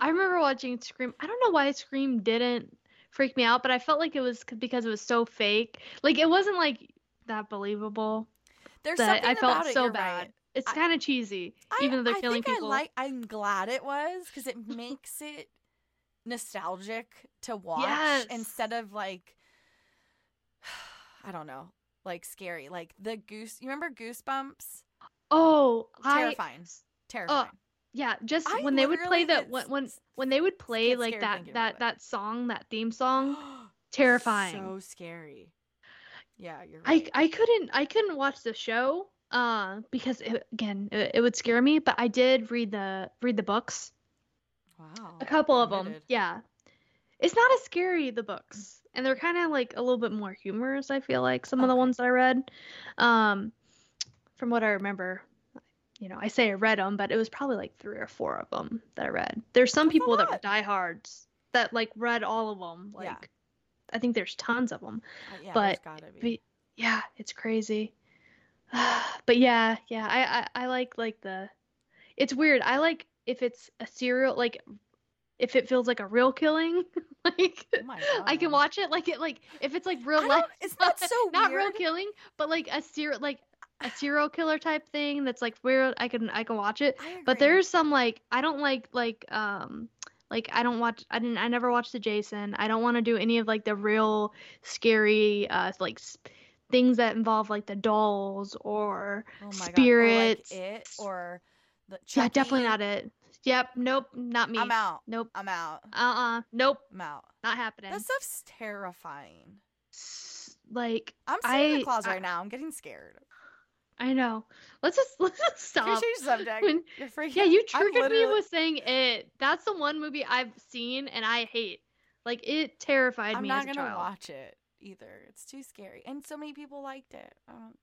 B: I remember watching Scream. I don't know why Scream didn't freak me out, but I felt like it was because it was so fake. Like it wasn't like that believable.
A: There's
B: that
A: something
B: I felt
A: about it,
B: so bad.
A: right.
B: It's kind of cheesy,
A: I,
B: even though they're
A: I
B: killing people.
A: I like I'm glad it was because it makes it nostalgic to watch
B: Yes.
A: instead of like I don't know, like scary. Like the goose you remember Goosebumps?
B: oh, I
A: Terrifying. Terrifying.
B: yeah, just
A: I
B: when they would play that when when when they would play like that that that song, that theme song, terrifying.
A: So scary. Yeah, you're right.
B: I I couldn't I couldn't watch the show uh because it, again it, it would scare me, but I did read the read the books.
A: wow.
B: A couple of them. Yeah. It's not as scary the books. And they're kind of like a little bit more humorous, I feel like some of the
A: Okay.
B: ones I read. Um from what I remember, you know, I say I read them, but it was probably like 3 or 4 of them that I read. There's some
A: That's
B: people that were diehards that like read all of them. Like
A: Yeah.
B: I think there's tons of them.
A: Uh, yeah,
B: but. But yeah, it's crazy. but yeah, yeah, I, I I like like the. It's weird. I like if it's a serial like, if it feels like a real killing. like
A: Oh my
B: I can watch it. Like it like if it's like real life.
A: it's not so
B: not real killing, but like a serial like a serial killer type thing that's like weird. I can I can watch it. But there's some like I don't like like um like I don't watch I didn't I never watched the Jason. I don't want to do any of like the real scary uh like things that involve like the dolls or
A: oh
B: spirits.
A: Or like it or the
B: yeah, definitely not it. Yep, nope, not me.
A: I'm out.
B: Nope.
A: I'm out.
B: Uh-uh. Nope,
A: I'm out.
B: not happening.
A: That stuff's terrifying.
B: Like
A: I'm in
B: I-
A: the closet
B: I-
A: right now. I'm getting scared.
B: I know. Let's just let's just stop.
A: change subject?
B: When-
A: freaking
B: Yeah, you
A: I'm
B: triggered me with saying it. That's the one movie I've seen and I hate. Like it terrified me.
A: I'm
B: me
A: not
B: as a
A: gonna
B: child.
A: watch it either. It's too scary, and so many people liked it. I don't.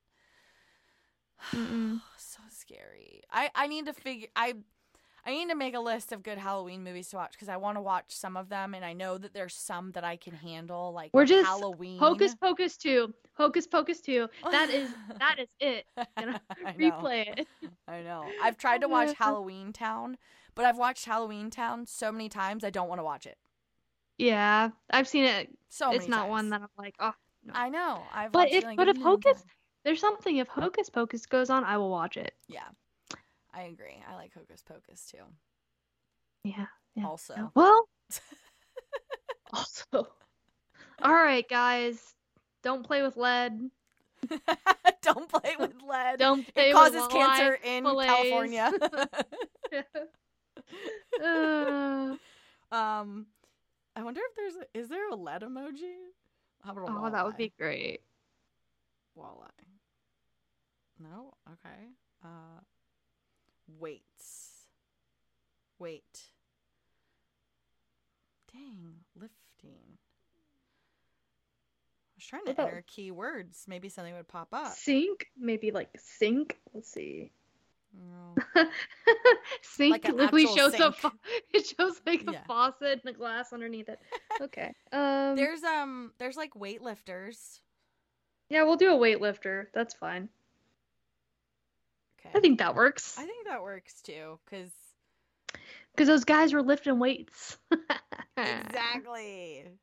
A: So scary. I I need to figure. I I need to make a list of good Halloween movies to watch because I want to watch some of them, and I know that there's some that I can handle, like
B: We're just
A: Halloween.
B: Hocus Pocus 2. Hocus Pocus 2. That is that is it.
A: I
B: replay it.
A: I know. I've tried to watch Halloween Town, but I've watched Halloween Town so many times I don't want to watch it.
B: Yeah, I've seen it.
A: So many times it's
B: not
A: times.
B: one that I'm like, oh. no.
A: I know. I've
B: But if
A: like
B: but if Hocus, there's something. If Hocus Pocus goes on, I will watch it.
A: yeah, I agree. I like Hocus Pocus too.
B: Yeah. yeah.
A: Also.
B: Well. also. All right, guys. Don't play with lead.
A: don't play with lead.
B: Don't play
A: it causes cancer in
B: fillets.
A: California.
B: Uh,
A: um, I wonder if there's a, is there a lead emoji? How about a
B: oh, that would be great.
A: walleye. No, okay. Uh, weights. Weight. Dang, lifting. I was trying to
B: about-
A: enter keywords. Maybe something would pop up.
B: Sink, maybe like sink. Let's see.
A: No.
B: sink
A: Like
B: literally shows a
A: sink.
B: fa- it shows like a
A: Yeah.
B: faucet and a glass underneath it. Okay. Um
A: There's um there's like weightlifters.
B: Yeah, we'll do a weightlifter. That's fine.
A: Okay.
B: I think that works.
A: I think that works too cuz
B: Because those guys were lifting weights.
A: exactly.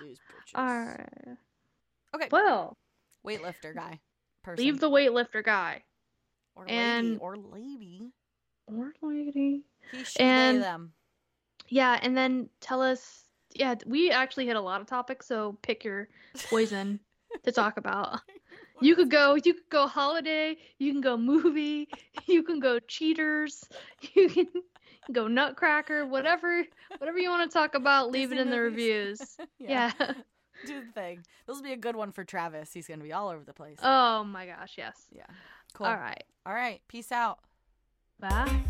A: These bitches.
B: Alright.
A: Okay.
B: Well,
A: Weightlifter guy. Person.
B: leave the weightlifter guy.
A: or lady
B: and-
A: or lady.
B: Or lady.
A: He she they
B: and-
A: them.
B: Yeah, and then tell us. Yeah, we actually hit a lot of topics, so pick your poison to talk about. You could go. You could go holiday. You can go movie. You can go cheaters. You can go Nutcracker. Whatever, whatever you want to talk about, leave
A: Disney
B: it in the
A: movies.
B: reviews. yeah.
A: Do the thing. This will be a good one for Travis. He's gonna be all over the place.
B: Oh my gosh. Yes.
A: yeah. Cool.
B: All right.
A: All right. Peace out.
B: Bye.